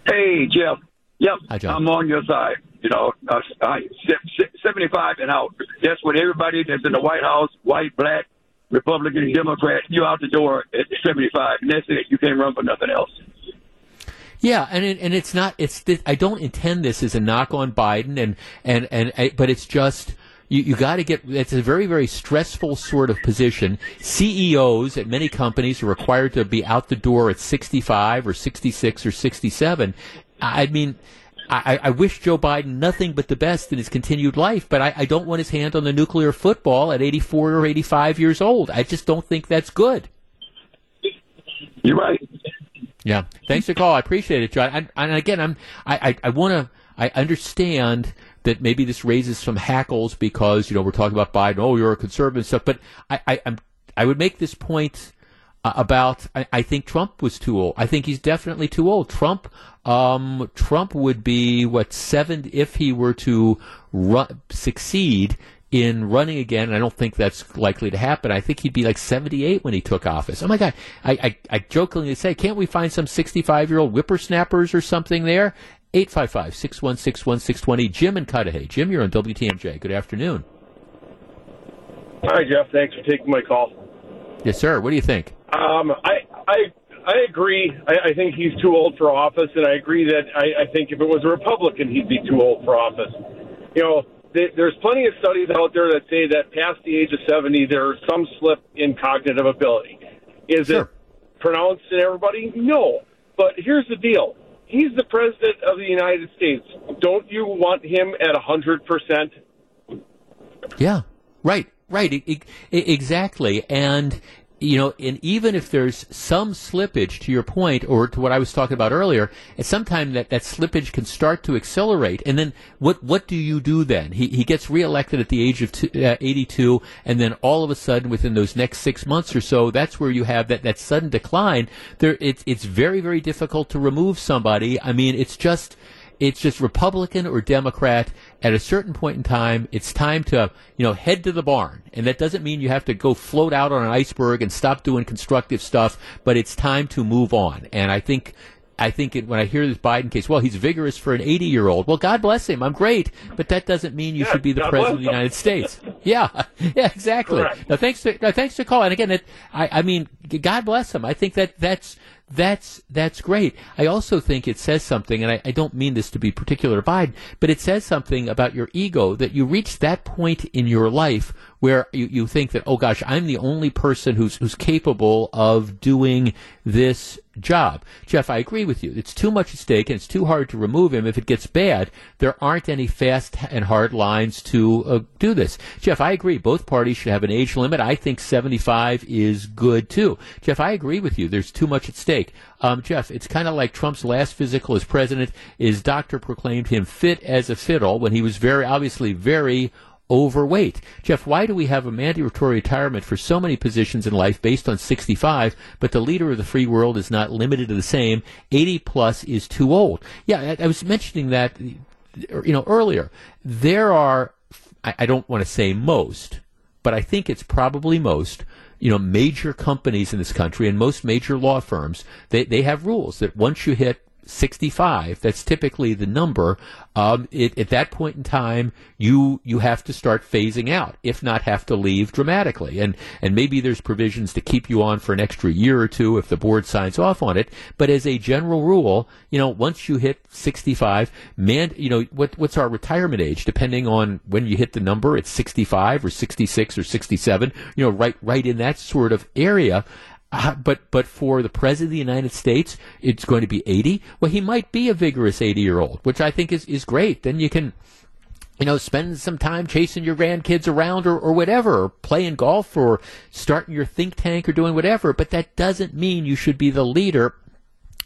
S8: Hey, Jeff. Yep.
S4: Hi, John.
S8: I'm on your side. You know, uh, I, 75 and out. That's what everybody that's in the White House, white, black, Republican, Democrat, you out the door at 75. And that's it. You can't run for nothing else.
S4: Yeah, and it, and it's not. It's. I don't intend this as a knock on Biden, and and and but it's just you, you got to get, it's a very, very stressful sort of position. CEOs at many companies are required to be out the door at 65 or 66 or 67. I mean, I, I, wish Joe Biden nothing but the best in his continued life, but I, I, don't want his hand on the nuclear football at 84 or 85 years old. I just don't think that's good.
S8: You're right.
S4: Yeah. Thanks for the call. I appreciate it, John. And, and again, I'm, I, I, I want to, I understand that maybe this raises some hackles because you know we're talking about Biden. Oh, you're a conservative and stuff. But I, I, I'm, I would make this point uh, about. I, I, think Trump was too old. I think he's definitely too old. Trump, um, Trump would be what seven if he were to run, succeed in running again. and I don't think that's likely to happen. I think he'd be like 78 when he took office. Oh my God. I, I, I jokingly say, can't we find some 65 year old whippersnappers or something there? 855 616 1620. Jim and Cudahy. Jim, you're on WTMJ. Good afternoon.
S9: Hi, Jeff. Thanks for taking my call.
S4: Yes, sir. What do you think?
S9: Um, I, I, I agree. I, I think he's too old for office, and I agree that I, I think if it was a Republican, he'd be too old for office. You know, th- there's plenty of studies out there that say that past the age of 70, there's some slip in cognitive ability. Is sure. it pronounced in everybody? No. But here's the deal he's the president of the United States. Don't you want him at a hundred percent?
S4: Yeah, right, right, exactly. And you know, and even if there's some slippage to your point or to what I was talking about earlier, at some time that, that slippage can start to accelerate. And then what, what do you do then? He, he gets reelected at the age of two, uh, 82, and then all of a sudden within those next six months or so, that's where you have that, that sudden decline. There, it's, it's very, very difficult to remove somebody. I mean, it's just, it's just Republican or Democrat. At a certain point in time, it's time to, you know, head to the barn. And that doesn't mean you have to go float out on an iceberg and stop doing constructive stuff, but it's time to move on. And I think I think it, when I hear this Biden case, well, he's vigorous for an 80 year old. Well, God bless him. I'm great, but that doesn't mean you yeah, should be the God president of the United States. Yeah, yeah, exactly. Correct. Now, thanks to now, thanks to call. And again, it, I, I mean, God bless him. I think that that's that's that's great. I also think it says something, and I, I, don't mean this to be particular to Biden, but it says something about your ego that you reach that point in your life where you, you think that, oh gosh, I'm the only person who's who's capable of doing this job. Jeff, I agree with you. It's too much at stake and it's too hard to remove him. If it gets bad, there aren't any fast and hard lines to uh, do this. Jeff, I agree. Both parties should have an age limit. I think 75 is good too. Jeff, I agree with you. There's too much at stake. Um, Jeff, it's kind of like Trump's last physical as president. His doctor proclaimed him fit as a fiddle when he was very, obviously very overweight. Jeff, why do we have a mandatory retirement for so many positions in life based on 65, but the leader of the free world is not limited to the same? 80 plus is too old. Yeah, I, I was mentioning that, you know, earlier. There are, I, I don't want to say most, but I think it's probably most you know, major companies in this country and most major law firms, they, they have rules that once you hit 65, that's typically the number. Um, it, at that point in time, you you have to start phasing out, if not have to leave dramatically. And and maybe there's provisions to keep you on for an extra year or two if the board signs off on it. But as a general rule, you know, once you hit 65, man, you know, what what's our retirement age? Depending on when you hit the number, it's 65 or 66 or 67. You know, right right in that sort of area. Uh, but but for the president of the United States, it's going to be 80. Well, he might be a vigorous 80 year old, which I think is, is great. Then you can, you know, spend some time chasing your grandkids around or, or whatever, or playing golf or starting your think tank or doing whatever. But that doesn't mean you should be the leader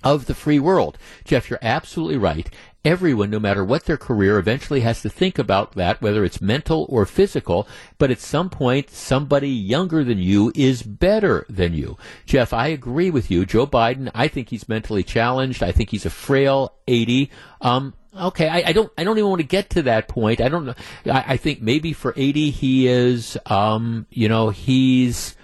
S4: of the free world. Jeff, you're absolutely right everyone, no matter what their career, eventually has to think about that, whether it's mental or physical. But at some point, somebody younger than you is better than you. Jeff, I agree with you. Joe Biden, I think he's mentally challenged. I think he's a frail 80. Um, okay, I, I, don't. I don't even want to get to that point. I don't know. I, I think maybe for eighty he is. Um, you know, he's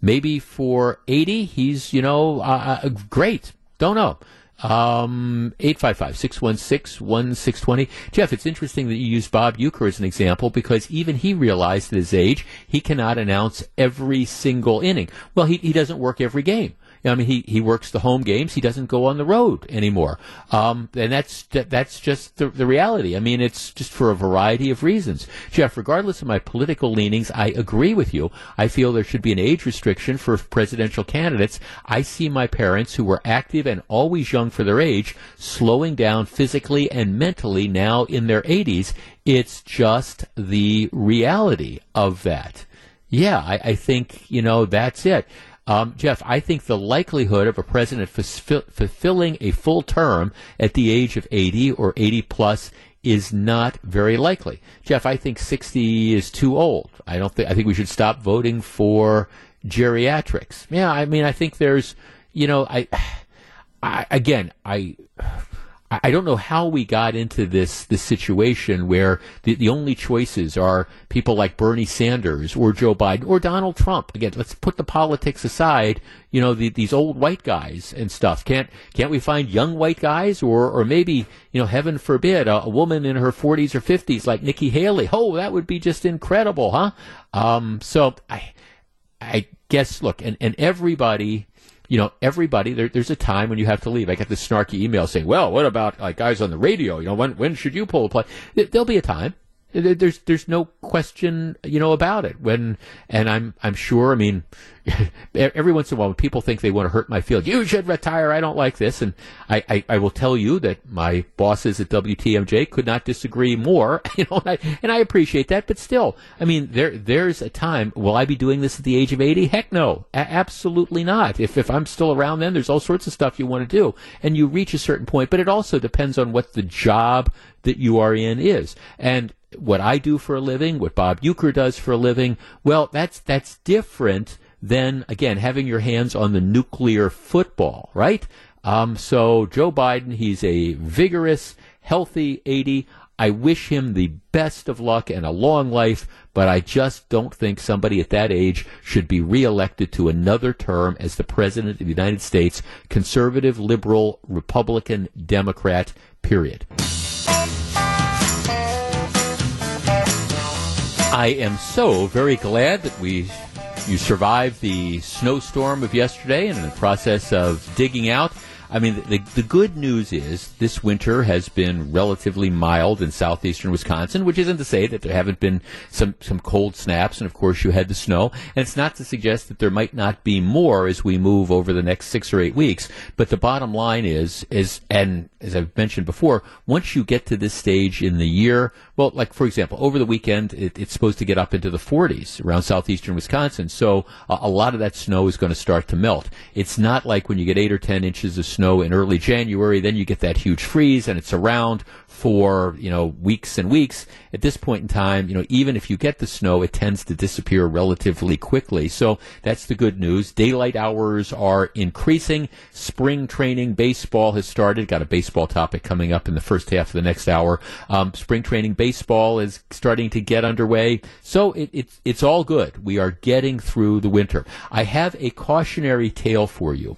S4: maybe for eighty he's. You know, uh, uh great. Don't know. Um, 855-616-1620. Jeff, it's interesting that you use Bob Uecker as an example because even he realized at his age he cannot announce every single inning. Well, he, he doesn't work every game. I mean, he, he works the home games. He doesn't go on the road anymore. Um, and that's that's just the, the reality. I mean, it's just for a variety of reasons. Jeff, regardless of my political leanings, I agree with you. I feel there should be an age restriction for presidential candidates. I see my parents, who were active and always young for their age, slowing down physically and mentally now in their 80s. It's just the reality of that. Yeah, I, I think, you know, that's it. Um, Jeff, I think the likelihood of a president fulfilling a full term at the age of 80 or 80 plus is not very likely. Jeff, I think 60 is too old. I don't think I think we should stop voting for geriatrics. Yeah, I mean, I think there's, you know, I, I again, I I don't know how we got into this this situation where the, the only choices are people like Bernie Sanders or Joe Biden or Donald Trump. Again, let's put the politics aside. You know, the, these old white guys and stuff. Can't can't we find young white guys or or maybe you know, heaven forbid, a, a woman in her 40s or 50s like Nikki Haley? Oh, that would be just incredible, huh? Um, so I I guess look, and and everybody you know, everybody, there, there's a time when you have to leave. I get this snarky email saying, well, what about like guys on the radio? You know, when, when should you pull the plug? There'll be a time. There's there's no question, you know, about it. When and I'm I'm sure. I mean, every once in a while, when people think they want to hurt my field, you should retire. I don't like this, and I, I, I will tell you that my bosses at WTMJ could not disagree more. You know, and I, and I appreciate that. But still, I mean, there there's a time. Will I be doing this at the age of eighty? Heck no, a- absolutely not. If if I'm still around then, there's all sorts of stuff you want to do, and you reach a certain point. But it also depends on what the job that you are in is, and what I do for a living, what Bob Uecker does for a living, well, that's that's different than again having your hands on the nuclear football, right? Um, so Joe Biden, he's a vigorous, healthy 80. I wish him the best of luck and a long life, but I just don't think somebody at that age should be reelected to another term as the President of the United States, conservative, liberal, Republican, Democrat, period. I am so very glad that we you survived the snowstorm of yesterday and in the process of digging out I mean, the, the good news is this winter has been relatively mild in southeastern Wisconsin, which isn't to say that there haven't been some, some cold snaps, and of course you had the snow. And it's not to suggest that there might not be more as we move over the next six or eight weeks. But the bottom line is, is, and as I've mentioned before, once you get to this stage in the year, well, like for example, over the weekend, it, it's supposed to get up into the 40s around southeastern Wisconsin. So a, a lot of that snow is going to start to melt. It's not like when you get eight or 10 inches of snow snow in early January. Then you get that huge freeze and it's around for, you know, weeks and weeks. At this point in time, you know, even if you get the snow, it tends to disappear relatively quickly. So that's the good news. Daylight hours are increasing. Spring training baseball has started. Got a baseball topic coming up in the first half of the next hour. Um, spring training baseball is starting to get underway. So it, it's, it's all good. We are getting through the winter. I have a cautionary tale for you.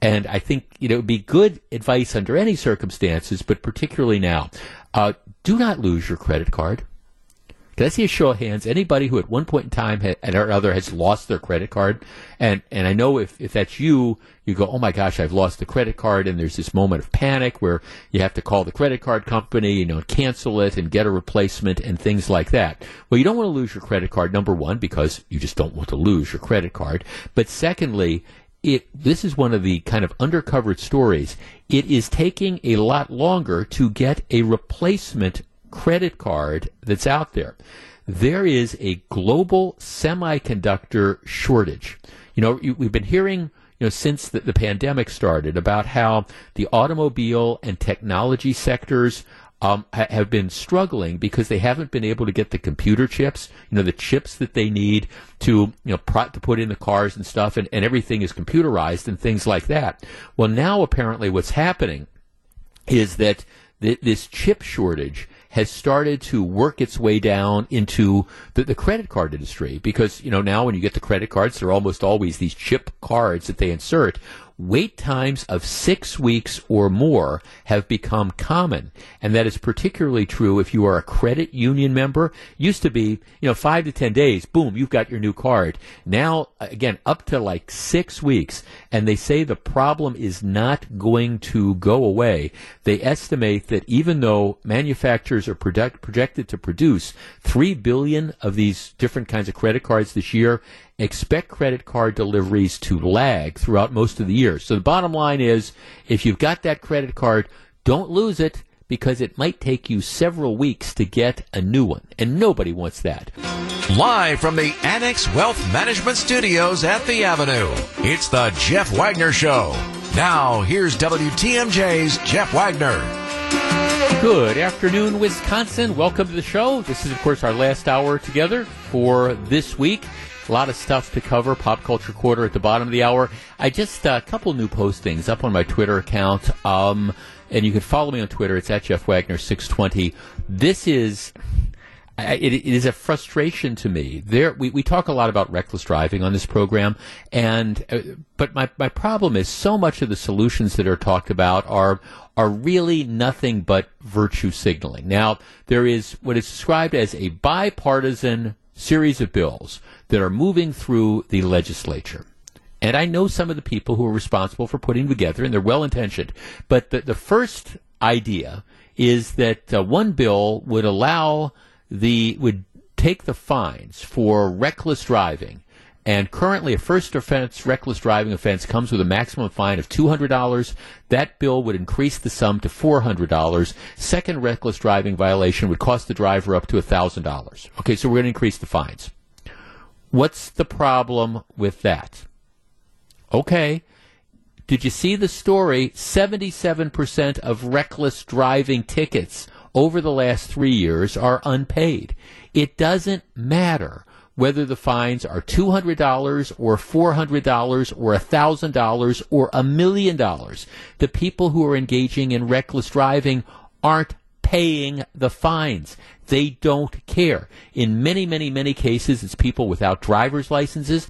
S4: And I think you know, it would be good advice under any circumstances, but particularly now. Uh, do not lose your credit card. Can I see a show of hands? Anybody who at one point in time had, or other has lost their credit card, and and I know if if that's you, you go, oh my gosh, I've lost the credit card, and there's this moment of panic where you have to call the credit card company, you know, cancel it and get a replacement and things like that. Well, you don't want to lose your credit card, number one, because you just don't want to lose your credit card. But secondly, it this is one of the kind of undercovered stories. It is taking a lot longer to get a replacement credit card that's out there. There is a global semiconductor shortage. You know, we've been hearing you know, since the, the, pandemic started about how the automobile and technology sectors um, ha- have been struggling because they haven't been able to get the computer chips, you know, the chips that they need to, you know, pro- to put in the cars and stuff, and, and everything is computerized and things like that. Well, now apparently what's happening is that th- this chip shortage has started to work its way down into the, the, credit card industry because you know now when you get the credit cards they're almost always these chip cards that they insert wait times of six weeks or more have become common. And that is particularly true if you are a credit union member. Used to be, you know, five to ten days, boom, you've got your new card. Now, again, up to like six weeks. And they say the problem is not going to go away. They estimate that even though manufacturers are project- projected to produce three billion of these different kinds of credit cards this year, expect credit card deliveries to lag throughout most of the year. So the bottom line is if you've got that credit card, don't lose it because it might take you several weeks to get a new one. And nobody wants that.
S3: Live from the Annex Wealth Management Studios at the Avenue, it's the Jeff Wagner Show. Now, here's WTMJ's Jeff Wagner.
S4: Good afternoon, Wisconsin. Welcome to the show. This is, of course, our last hour together for this week. A lot of stuff to cover. Pop culture quarter at the bottom of the hour. I just uh, a couple new postings up on my Twitter account. Um, and you can follow me on Twitter. It's at Jeff Wagner six twenty. This is. It, it is a frustration to me. There, we, we talk a lot about reckless driving on this program, and uh, but my, my problem is so much of the solutions that are talked about are are really nothing but virtue signaling. Now, there is what is described as a bipartisan series of bills that are moving through the legislature. And I know some of the people who are responsible for putting together, and they're well intentioned. But the, the first idea is that uh, one bill would allow the would take the fines for reckless driving and currently, a first offense reckless driving offense comes with a maximum fine of $200. That bill would increase the sum to $400. Second reckless driving violation would cost the driver up to $1,000. Okay, so we're going to increase the fines. What's the problem with that? Okay. Did you see the story? 77% of reckless driving tickets over the last three years are unpaid. It doesn't matter whether the fines are $200 or $400 or $1,000 or a million dollars. The people who are engaging in reckless driving aren't paying the fines. They don't care. In many, many, many cases, it's people without driver's licenses.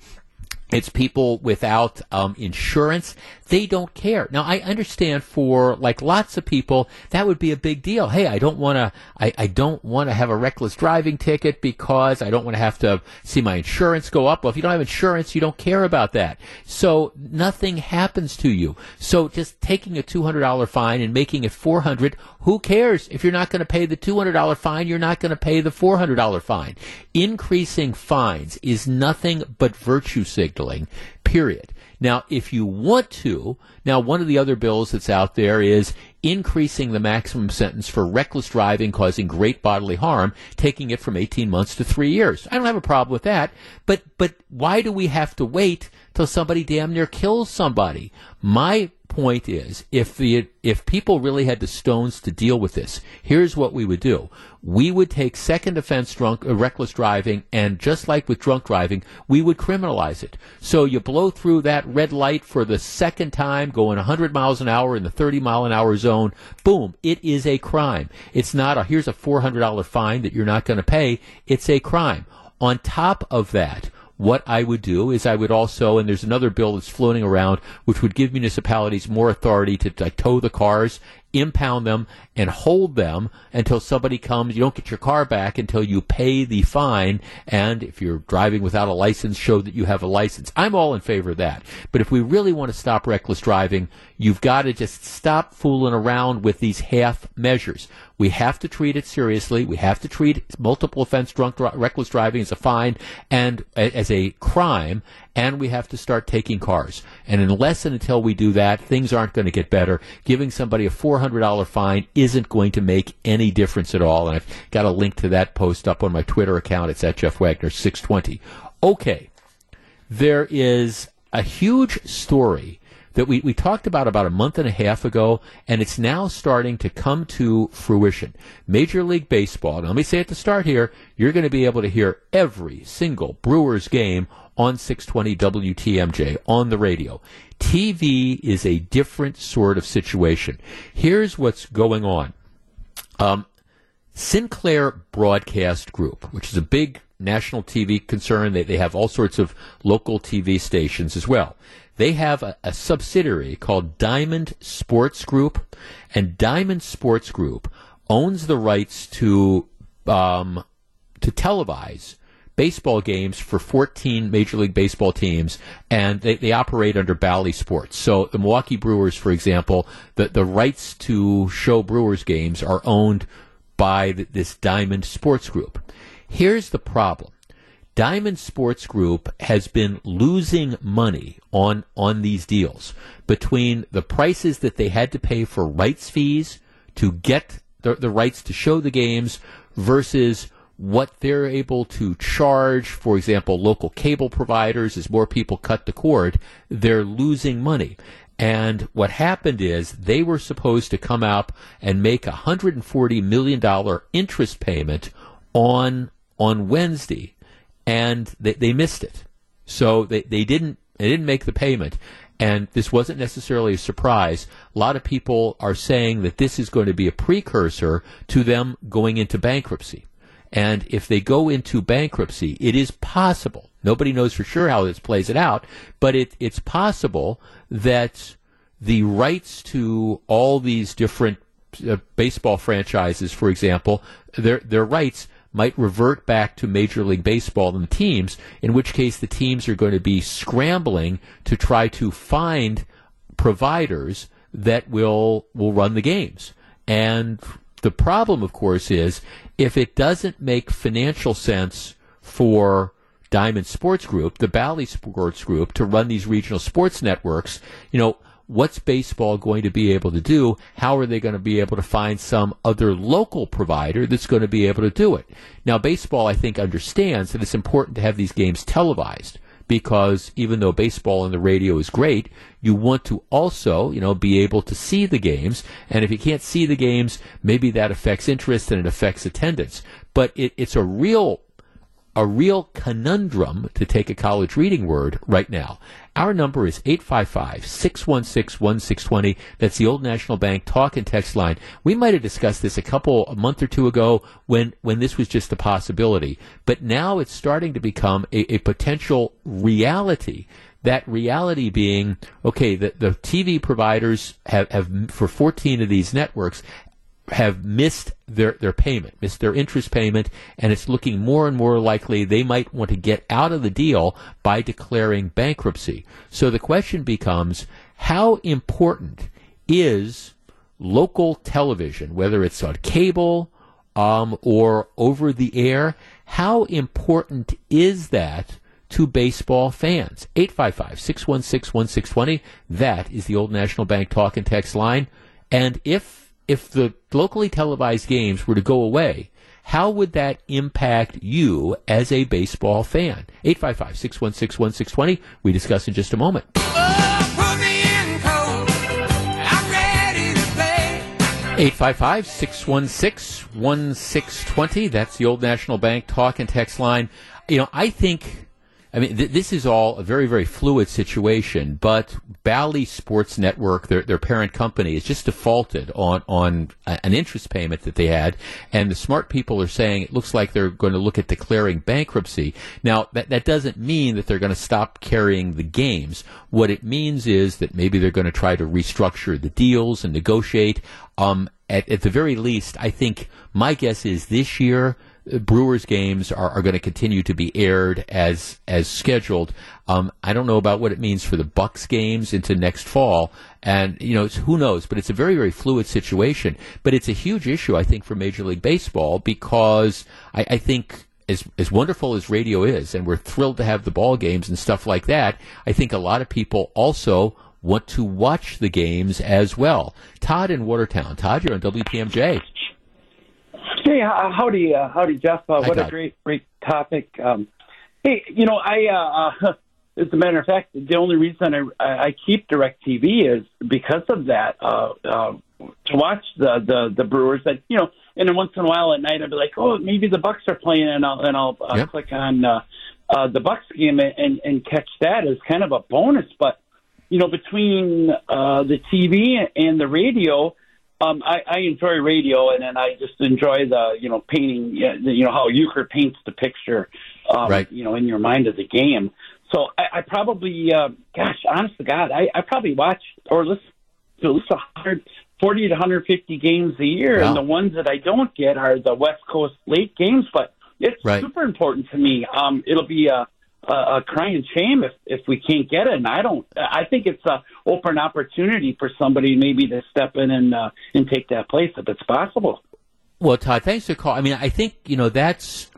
S4: It's people without um, insurance. They don't care. Now, I understand for like lots of people, that would be a big deal. Hey, I don't want to, I, I don't want to have a reckless driving ticket because I don't want to have to see my insurance go up. Well, if you don't have insurance, you don't care about that. So nothing happens to you. So just taking a $200 fine and making it 400, who cares? If you're not going to pay the $200 fine, you're not going to pay the $400 fine. Increasing fines is nothing but virtue signaling, period. Now, if you want to, now one of the other bills that's out there is increasing the maximum sentence for reckless driving causing great bodily harm, taking it from 18 months to three years. I don't have a problem with that, but, but why do we have to wait till somebody damn near kills somebody? My point is, if the if people really had the stones to deal with this, here's what we would do: we would take second offense drunk uh, reckless driving, and just like with drunk driving, we would criminalize it. So you blow through that red light for the second time, going 100 miles an hour in the 30 mile an hour zone. Boom! It is a crime. It's not a here's a $400 fine that you're not going to pay. It's a crime. On top of that what I would do is I would also, and there's another bill that's floating around, which would give municipalities more authority to, to tow the cars impound them and hold them until somebody comes. You don't get your car back until you pay the fine. And if you're driving without a license, show that you have a license. I'm all in favor of that. But if we really want to stop reckless driving, you've got to just stop fooling around with these half measures. We have to treat it seriously. We have to treat multiple offense drunk reckless driving as a fine and as a crime and we have to start taking cars. And unless and until we do that, things aren't going to get better. Giving somebody a $400 fine isn't going to make any difference at all. And I've got a link to that post up on my Twitter account. It's at Jeff Wagner 620. Okay. There is a huge story that we, we talked about about a month and a half ago, and it's now starting to come to fruition. Major League Baseball, now let me say at the start here, you're going to be able to hear every single Brewers game on 620 WTMJ on the radio. TV is a different sort of situation. Here's what's going on. Um, Sinclair Broadcast Group, which is a big national TV concern, they, they have all sorts of local TV stations as well. They have a, a subsidiary called Diamond Sports Group, and Diamond Sports Group owns the rights to um, to televise baseball games for 14 Major League Baseball teams, and they, they operate under Bally Sports. So the Milwaukee Brewers, for example, the, the rights to show Brewers games are owned by this Diamond Sports Group. Here's the problem. Diamond Sports Group has been losing money on on these deals between the prices that they had to pay for rights fees to get the, the rights to show the games versus what they're able to charge, for example, local cable providers, as more people cut the cord, they're losing money. And what happened is they were supposed to come out and make a $140 million interest payment on, on Wednesday, and they, they missed it. So they, they didn't, they didn't make the payment. And this wasn't necessarily a surprise. A lot of people are saying that this is going to be a precursor to them going into bankruptcy. And if they go into bankruptcy, it is possible. Nobody knows for sure how this plays it out, but it, it's possible that the rights to all these different uh, baseball franchises, for example, their their rights might revert back to Major League Baseball and the teams, in which case the teams are going to be scrambling to try to find providers that will will run the games. And the problem, of course, is if it doesn't make financial sense for Diamond Sports Group, the Bally Sports Group, to run these regional sports networks, you know, what's baseball going to be able to do? How are they going to be able to find some other local provider that's going to be able to do it? Now, baseball, I think, understands that it's important to have these games televised because even though baseball on the radio is great, you want to also, you know, be able to see the games. And if you can't see the games, maybe that affects interest and it affects attendance. But it, it's a real a real conundrum, to take a college reading word, right now. Our number is 855 616 1620. That's the Old National Bank talk and text line. We might have discussed this a couple, a month or two ago when, when this was just a possibility. But now it's starting to become a, a potential reality that reality being okay the, the tv providers have, have for 14 of these networks have missed their, their payment, missed their interest payment, and it's looking more and more likely they might want to get out of the deal by declaring bankruptcy. So the question becomes how important is local television, whether it's on cable um, or over the air? How important is that? to baseball fans. 855 616 1620. That is the Old National Bank talk and text line. And if if the locally televised games were to go away, how would that impact you as a baseball fan? 855 616 1620. We discuss in just a moment. 855 616 1620. That's the Old National Bank talk and text line. You know, I think I mean, th- this is all a very, very fluid situation, but Bally Sports Network, their, their parent company, has just defaulted on, on a, an interest payment that they had, and the smart people are saying it looks like they're going to look at declaring bankruptcy. Now, that, that doesn't mean that they're going to stop carrying the games. What it means is that maybe they're going to try to restructure the deals and negotiate. Um, at, at the very least, I think my guess is this year Brewers games are, are going to continue to be aired as as scheduled. Um, I don't know about what it means for the Bucks games into next fall, and you know who knows. But it's a very very fluid situation. But it's a huge issue, I think, for Major League Baseball because I, I think as as wonderful as radio is, and we're thrilled to have the ball games and stuff like that. I think a lot of people also want to watch the games as well. Todd in Watertown. Todd, you're on WTMJ.
S10: Hey, howdy, uh, howdy, Jeff. Uh, what a great, great topic. Um, hey, you know, I, uh, uh, as a matter of fact, the only reason I, I keep DirecTV is because of that. Uh, uh, to watch the, the the Brewers, that you know, and then once in a while at night, I'd be like, oh, maybe the Bucks are playing, and I'll and I'll uh, yep. click on uh, uh, the Bucks game and and catch that as kind of a bonus. But you know, between uh, the TV and the radio um, I, I enjoy radio, and then I just enjoy the you know painting. You know how Uecker paints the picture, um, right. you know, in your mind of the game. So I, I probably, uh, gosh, honest to God, I, I probably watch or listen to at least 140 to 150 games a year, wow. and the ones that I don't get are the West Coast late games. But it's right. super important to me. Um, it'll be a a, a crying shame if if we can't get it. And I don't. I think it's a open opportunity for somebody maybe to step in and uh, and take that place if it's possible.
S4: Well, Todd, thanks for call. I mean, I think you know that's.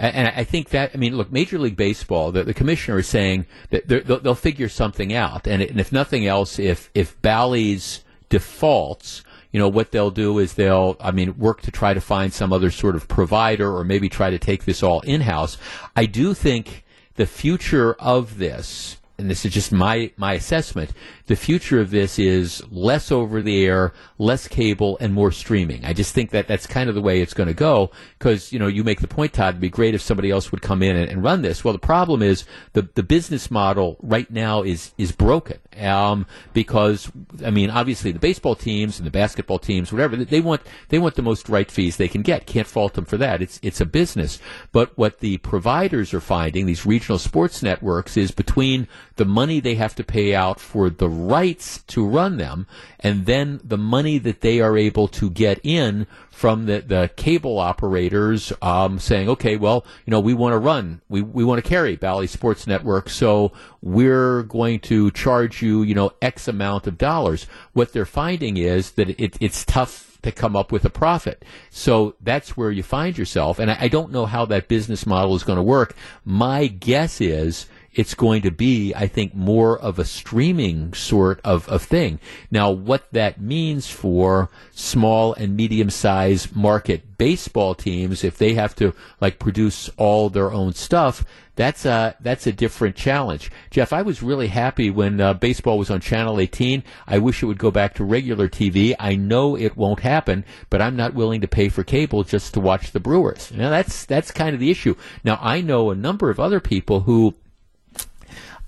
S4: And I think that, I mean, look, Major League Baseball, the, the commissioner is saying that they'll, they'll figure something out. And, and if nothing else, if, if Bally's defaults, you know, what they'll do is they'll, I mean, work to try to find some other sort of provider or maybe try to take this all in house. I do think the future of this, and this is just my, my assessment, the future of this is less over the air, less cable, and more streaming. I just think that that's kind of the way it's going to go because, you know, you make the point, Todd, it'd be great if somebody else would come in and, and, run this. Well, the problem is the, the business model right now is, is broken. Um, because, I mean, obviously the baseball teams and the basketball teams, whatever, they want, they want the most right fees they can get. Can't fault them for that. It's, it's a business. But what the providers are finding, these regional sports networks, is between the money they have to pay out for the rights to run them, and then the money that they are able to get in from the, the cable operators um, saying, okay, well, you know, we want to run, we, we want to carry Bally Sports Network, so we're going to charge you, you know, X amount of dollars. What they're finding is that it, it's tough to come up with a profit. So that's where you find yourself. And I, I don't know how that business model is going to work. My guess is it's going to be, I think, more of a streaming sort of, of thing. Now, what that means for small and medium sized market baseball teams, if they have to like produce all their own stuff, that's a that's a different challenge. Jeff, I was really happy when uh, baseball was on Channel 18. I wish it would go back to regular TV. I know it won't happen, but I'm not willing to pay for cable just to watch the Brewers. Now that's that's kind of the issue. Now I know a number of other people who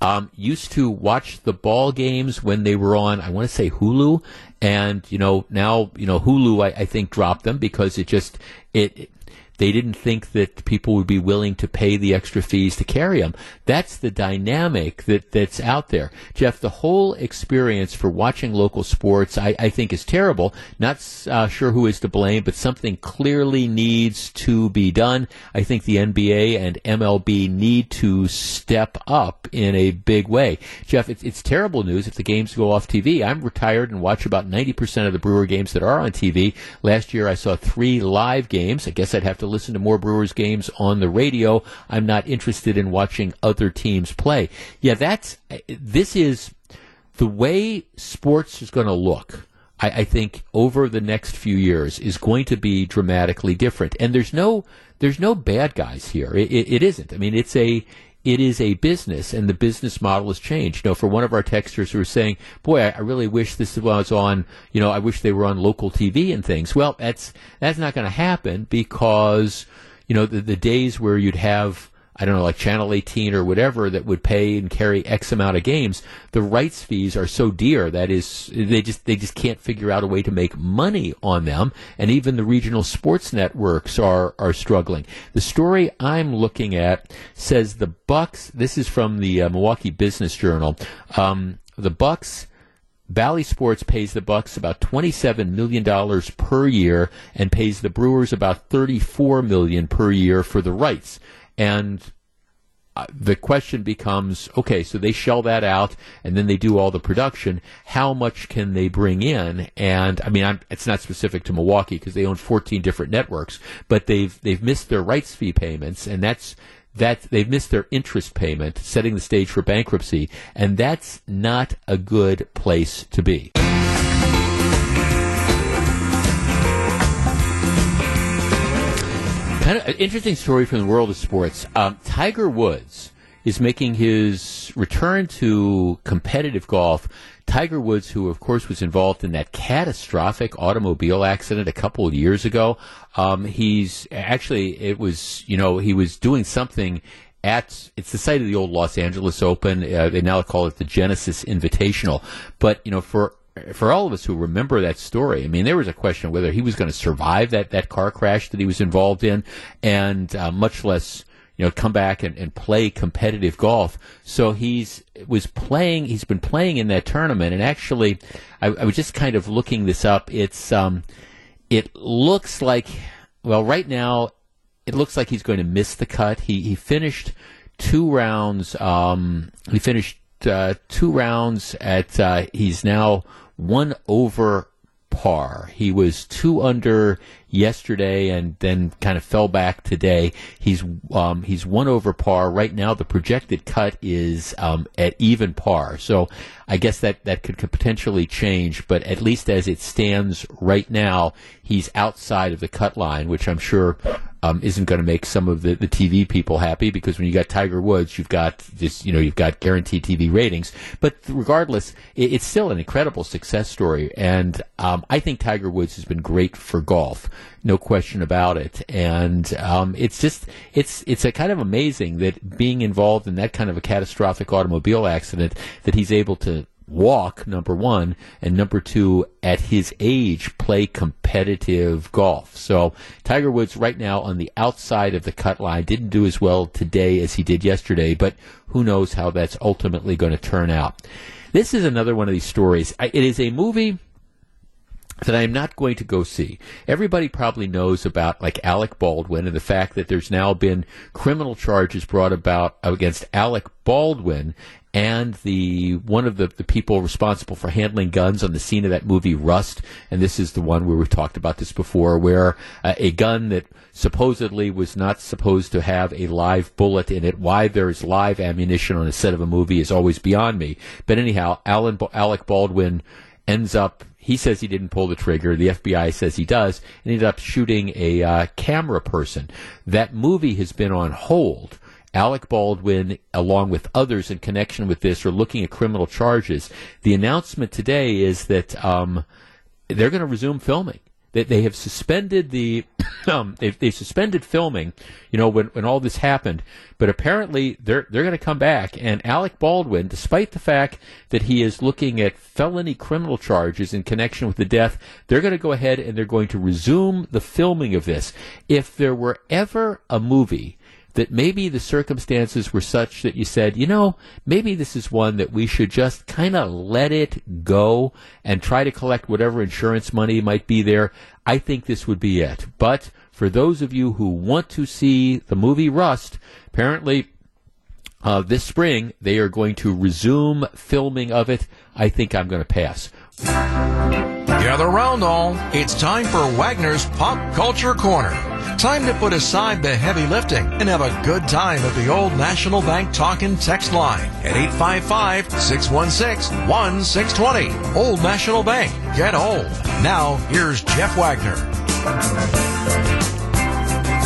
S4: um, used to watch the ball games when they were on, I want to say Hulu, and you know now you know Hulu I, I think dropped them because it just it, it they didn't think that people would be willing to pay the extra fees to carry them. That's the dynamic that, that's out there. Jeff, the whole experience for watching local sports, I, I think, is terrible. Not uh, sure who is to blame, but something clearly needs to be done. I think the NBA and MLB need to step up in a big way. Jeff, it's, it's terrible news if the games go off TV. I'm retired and watch about 90% of the Brewer games that are on TV. Last year I saw three live games. I guess I'd have to listen to more Brewers games on the radio. I'm not interested in watching other teams play. Yeah, that's this is the way sports is going to look. I, I think over the next few years is going to be dramatically different. And there's no there's no bad guys here. It, it, it isn't. I mean, it's a it is a business and the business model has changed. You know, for one of our texters who were saying, boy, I, I really wish this was on, you know, I wish they were on local TV and things. Well, that's, that's not going to happen because, you know, the, the days where you'd have, I don't know, like Channel 18 or whatever that would pay and carry X amount of games, the rights fees are so dear that is they just they just can't figure out a way to make money on them, and even the regional sports networks are are struggling. The story I'm looking at says the Bucks. This is from the uh, Milwaukee Business Journal. Um, the Bucks. Bally Sports pays the Bucks about twenty-seven million dollars per year, and pays the Brewers about thirty-four million per year for the rights. And uh, the question becomes okay, so they shell that out and then they do all the production. How much can they bring in? And I mean, I'm, it's not specific to Milwaukee because they own 14 different networks, but they've they've missed their rights fee payments, and that's that they've missed their interest payment, setting the stage for bankruptcy, and that's not a good place to be. Kind of an interesting story from the world of sports. Um, Tiger Woods is making his return to competitive golf. Tiger Woods, who of course was involved in that catastrophic automobile accident a couple of years ago, um, he's actually it was you know he was doing something at it's the site of the old Los Angeles Open. Uh, they now call it the Genesis Invitational. But you know, for for all of us who remember that story, I mean, there was a question whether he was going to survive that, that car crash that he was involved in, and uh, much less, you know, come back and, and play competitive golf. So he's was playing. He's been playing in that tournament, and actually, I, I was just kind of looking this up. It's um, it looks like, well, right now, it looks like he's going to miss the cut. He he finished two rounds. Um, he finished uh, two rounds at. Uh, he's now one over par. He was two under yesterday and then kind of fell back today. He's um, he's one over par right now. The projected cut is um, at even par. So I guess that that could, potentially change, but at least as it stands right now, he's outside of the cut line, which I'm sure um, isn't going to make some of the, the TV people happy because when you got Tiger Woods, you've got this, you know, you've got guaranteed TV ratings. But regardless, it, it's still an incredible success story, and um, I think Tiger Woods has been great for golf, no question about it. And um, it's just, it's it's a kind of amazing that being involved in that kind of a catastrophic automobile accident, that he's able to walk, number one, and number two, at his age, play competitive golf. So Tiger Woods right now on the outside of the cut line didn't do as well today as he did yesterday, but who knows how that's ultimately going to turn out. This is another one of these stories. It is a movie that I'm not going to go see. Everybody probably knows about like Alec Baldwin and the fact that there's now been criminal charges brought about against Alec Baldwin and the one of the, the people responsible for handling guns on the scene of that movie Rust, and this is the one where we've talked about this before, where uh, a gun that supposedly was not supposed to have a live bullet in it. Why there is live ammunition on a set of a movie is always beyond me. But anyhow, Alan Alec Baldwin ends up he says he didn't pull the trigger. The FBI says he does, and ended up shooting a uh, camera person. That movie has been on hold Alec Baldwin, along with others in connection with this, are looking at criminal charges. The announcement today is that um, they're going to resume filming. That they, have suspended the, um, they've, they've suspended filming. You know when when all this happened, but apparently they're they're going to come back. And Alec Baldwin, despite the fact that he is looking at felony criminal charges in connection with the death, they're going to go ahead and they're going to resume the filming of this. If there were ever a movie that maybe the circumstances were such that you said, you know, maybe this is one that we should just kind of let it go and try to collect whatever insurance money might be there. I think this would be it. But for those of you who want to see the movie Rust, apparently uh, this spring they are going to resume filming of it. I think I'm going to pass.
S3: Gather round all. It's time for Wagner's Pop Culture Corner. Time to put aside the heavy lifting and have a good time at the Old National Bank talk and text line at 855-616-1620. Old National Bank. Get old. Now, here's Jeff Wagner.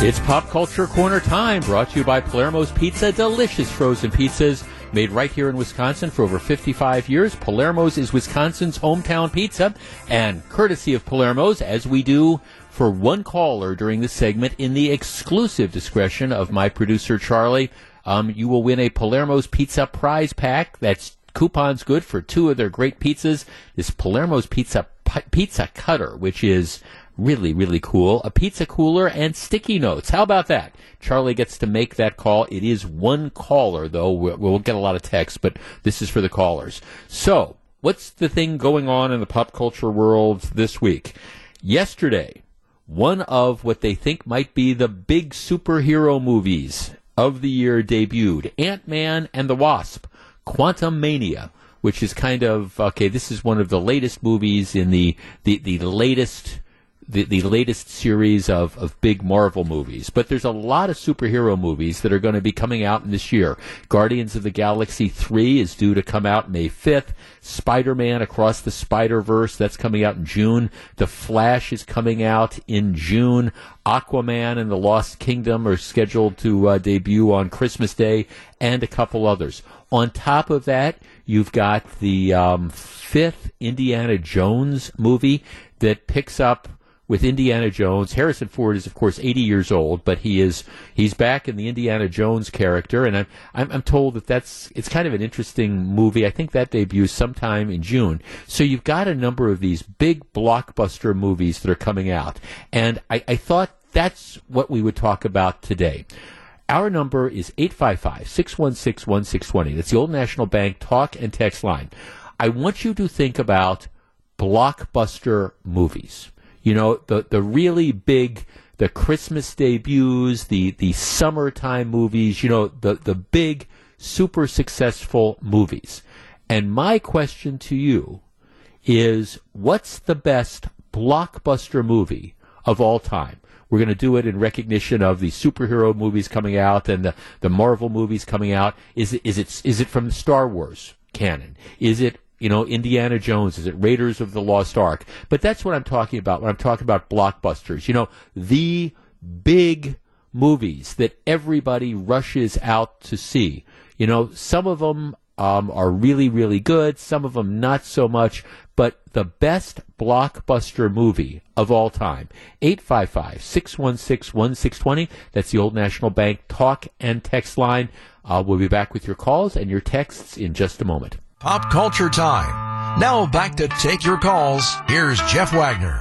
S4: It's Pop Culture Corner time, brought to you by Palermo's Pizza. Delicious frozen pizzas made right here in Wisconsin for over 55 years. Palermo's is Wisconsin's hometown pizza, and courtesy of Palermo's, as we do for one caller during this segment, in the exclusive discretion of my producer Charlie, um, you will win a Palermo's Pizza prize pack. That's coupons good for two of their great pizzas. This Palermo's Pizza pizza cutter, which is really, really cool. A pizza cooler and sticky notes. How about that? Charlie gets to make that call. It is one caller, though. We'll, we'll get a lot of text, but this is for the callers. So, what's the thing going on in the pop culture world this week? Yesterday, one of what they think might be the big superhero movies of the year debuted Ant Man and the Wasp, Quantumania, which is kind of okay. This is one of the latest movies in the the, the latest the, the latest series of, of big Marvel movies. But there's a lot of superhero movies that are going to be coming out in this year. Guardians of the Galaxy 3 is due to come out May 5th. Spider-Man Across the Spider-Verse, that's coming out in June. The Flash is coming out in June. Aquaman and the Lost Kingdom are scheduled to uh, debut on Christmas Day, and a couple others. On top of that, you've got the um, fifth Indiana Jones movie that picks up with Indiana Jones. Harrison Ford is, of course, 80 years old, but he is he's back in the Indiana Jones character, and I'm, I'm I'm, told that that's it's kind of an interesting movie. I think that debuts sometime in June. So you've got a number of these big blockbuster movies that are coming out, and I, I thought that's what we would talk about today. Our number is 855 616 1620. That's the Old National Bank talk and text line. I want you to think about blockbuster movies. You know, the, the really big, the Christmas debuts, the, the summertime movies, you know, the, the big, super successful movies. And my question to you is what's the best blockbuster movie of all time? We're going to do it in recognition of the superhero movies coming out and the, the Marvel movies coming out. Is it, is it, is it from the Star Wars canon? Is it you know, Indiana Jones? Is it Raiders of the Lost Ark? But that's what I'm talking about when I'm talking about blockbusters. You know, the big movies that everybody rushes out to see. You know, some of them um, are really, really good, some of them not so much, but the best blockbuster movie of all time. 855 616 1620. That's the Old National Bank talk and text line. Uh, we'll be back with your calls and your texts in just a moment.
S3: Pop culture time. Now back to take your calls. Here's Jeff Wagner.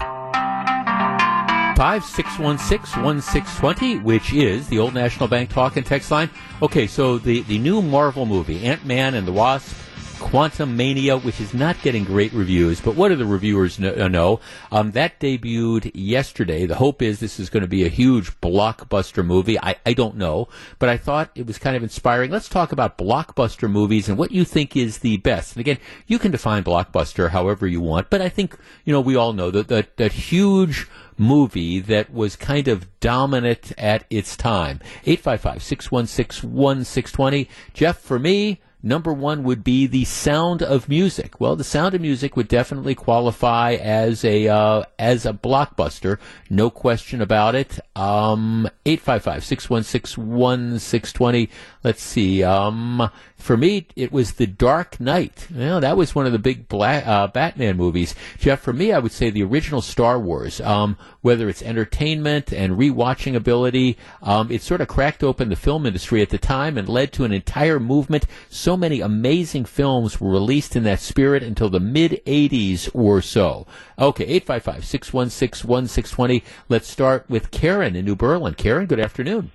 S4: 5616-1620, which is the Old National Bank talk and text line. Okay, so the, the new Marvel movie, Ant-Man and the Wasp, Quantumania, which is not getting great reviews, but what do the reviewers uh, know? Um, that debuted yesterday. The hope is this is going to be a huge blockbuster movie. I, I don't know, but I thought it was kind of inspiring. Let's talk about blockbuster movies and what you think is the best. And again, you can define blockbuster however you want, but I think, you know, we all know that, that, that huge movie that was kind of dominant at its time. 855 616 1620. Jeff, for me, number one would be the sound of music. Well, the sound of music would definitely qualify as a uh, as a blockbuster, no question about it. Um, 855-616-1620. Let's see. Um, for me, it was The Dark Knight. Well, that was one of the big black, uh, Batman movies. Jeff, for me, I would say the original Star Wars. Um, whether it's entertainment and rewatching ability, um, it sort of cracked open the film industry at the time and led to an entire movement. So many amazing films were released in that spirit until the mid 80s or so. Okay, 855 616 1620. Let's start with Karen in New Berlin. Karen, good afternoon.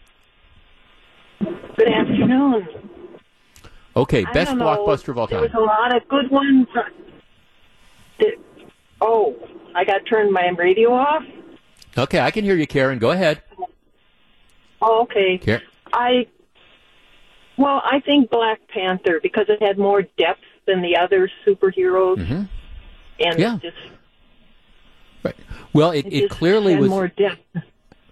S11: Good afternoon.
S4: Okay, best blockbuster of all
S11: time.
S4: There
S11: was a lot of good ones. oh, I got turned my radio off.
S4: Okay, I can hear you, Karen. Go ahead.
S11: Oh, okay.
S4: Karen.
S11: I well, I think Black Panther because it had more depth than the other superheroes,
S4: mm-hmm.
S11: and
S4: yeah.
S11: just
S4: right. Well, it,
S11: it,
S4: it clearly was
S11: more depth.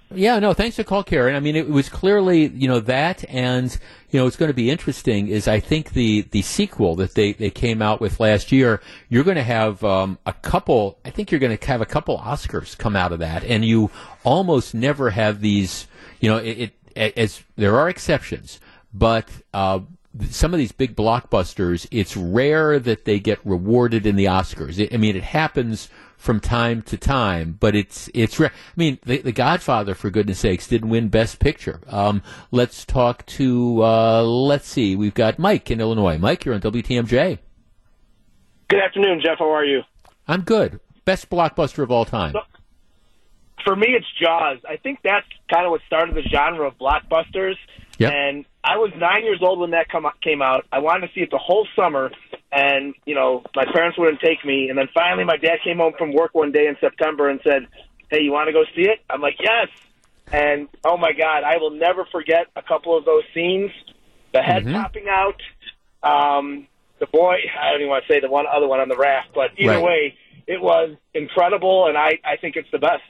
S4: Yeah, no, thanks for call, Karen. I mean, it was clearly, you know, that and, you know, it's going to be interesting is I think the, the sequel that they, they came out with last year, you're going to have, um, a couple, I think you're going to have a couple Oscars come out of that and you almost never have these, you know, it, it as there are exceptions, but, uh, some of these big blockbusters, it's rare that they get rewarded in the Oscars. It, I mean, it happens from time to time, but it's it's. Re- I mean, the, the, Godfather, for goodness sakes, didn't win Best Picture. Um, let's talk to. Uh, let's see, we've got Mike in Illinois. Mike, you're on WTMJ.
S12: Good afternoon, Jeff. How are you?
S4: I'm good. Best blockbuster of all time. So,
S12: for me, it's Jaws. I think that's kind of what started the genre of blockbusters.
S4: Yep.
S12: And I was nine years old when that come, came out. I wanted to see it the whole summer, and you know my parents wouldn't take me. And then finally, my dad came home from work one day in September and said, "Hey, you want to go see it?" I'm like, "Yes." And oh my God, I will never forget a couple of those scenes. The head mm-hmm. popping out, um, the boy. I don't even want to say the one other one on the raft, but either
S4: right.
S12: way, it was incredible, and I I think it's the best.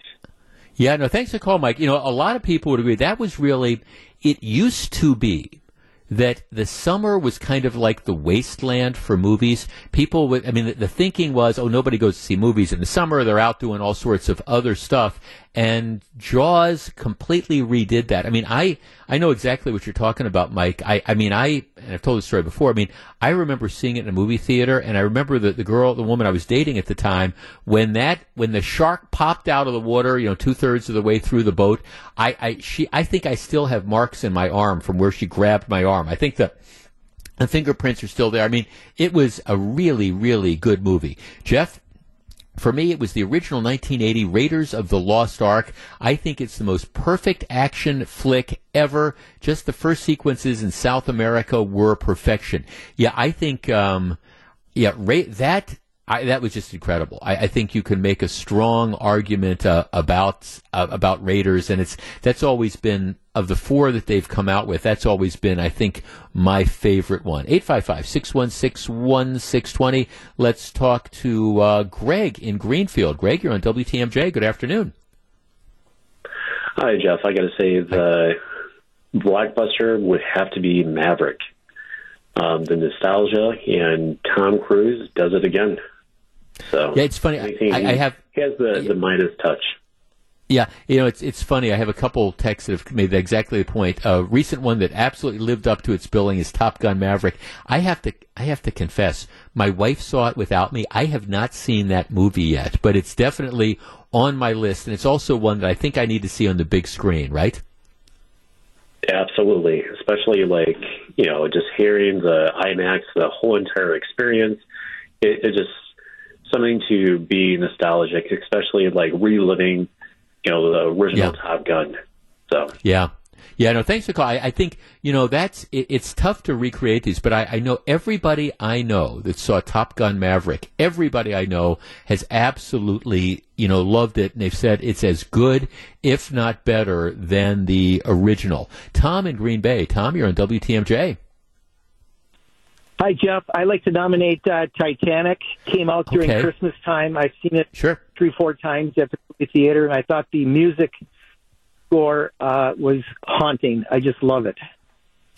S4: Yeah, no, thanks for call, Mike. You know, a lot of people would agree that was really. It used to be that the summer was kind of like the wasteland for movies. People would, I mean, the, the, thinking was, oh, nobody goes to see movies in the summer. They're out doing all sorts of other stuff. And Jaws completely redid that. I mean, I, I know exactly what you're talking about, Mike. I, I mean, I, and I've told the story before. I mean, I remember seeing it in a movie theater and I remember the, the girl, the woman I was dating at the time, when that, when the shark popped out of the water, you know, two thirds of the way through the boat, I, I, she, I think I still have marks in my arm from where she grabbed my arm. I think the, the fingerprints are still there. I mean, it was a really, really good movie. Jeff, for me, it was the original 1980 Raiders of the Lost Ark. I think it's the most perfect action flick ever. Just the first sequences in South America were perfection. Yeah, I think, um, yeah, Ra- that I, that was just incredible. I, I, think you can make a strong argument uh, about uh, about Raiders, and it's that's always been of the four that they've come out with. That's always been, I think, my favorite one. 855-616-1620. Let's talk to uh, Greg in Greenfield. Greg, you're on WTMJ. Good afternoon.
S13: Hi, Jeff. I got to say the blockbuster would have to be Maverick. Um, the nostalgia and Tom Cruise does it again. So
S4: yeah, it's funny. I, I, have
S13: he has the the Midas touch.
S4: Yeah, you know, it's it's funny. I have a couple texts that have made exactly the point. A recent one that absolutely lived up to its billing is Top Gun Maverick. I have to I have to confess, my wife saw it without me. I have not seen that movie yet, but it's definitely on my list, and it's also one that I think I need to see on the big screen. Right?
S13: Absolutely, especially like you know, just hearing the IMAX, the whole entire experience. It, it just something to be nostalgic, especially like reliving, you know, the original yeah. Top Gun. So
S4: yeah. Yeah, no, thanks for call. I, I think you know that's it, it's tough to recreate these, but I, I know everybody I know that saw Top Gun Maverick. Everybody I know has absolutely you know loved it, and they've said it's as good, if not better, than the original. Tom in Green Bay. Tom, you're on WTMJ.
S14: Hi, Jeff. I like to nominate uh, Titanic. Came out during
S4: Okay.
S14: Christmas time. I've seen it
S4: sure.
S14: three, four times at the movie theater, and I thought the music score uh, was haunting. I just love it.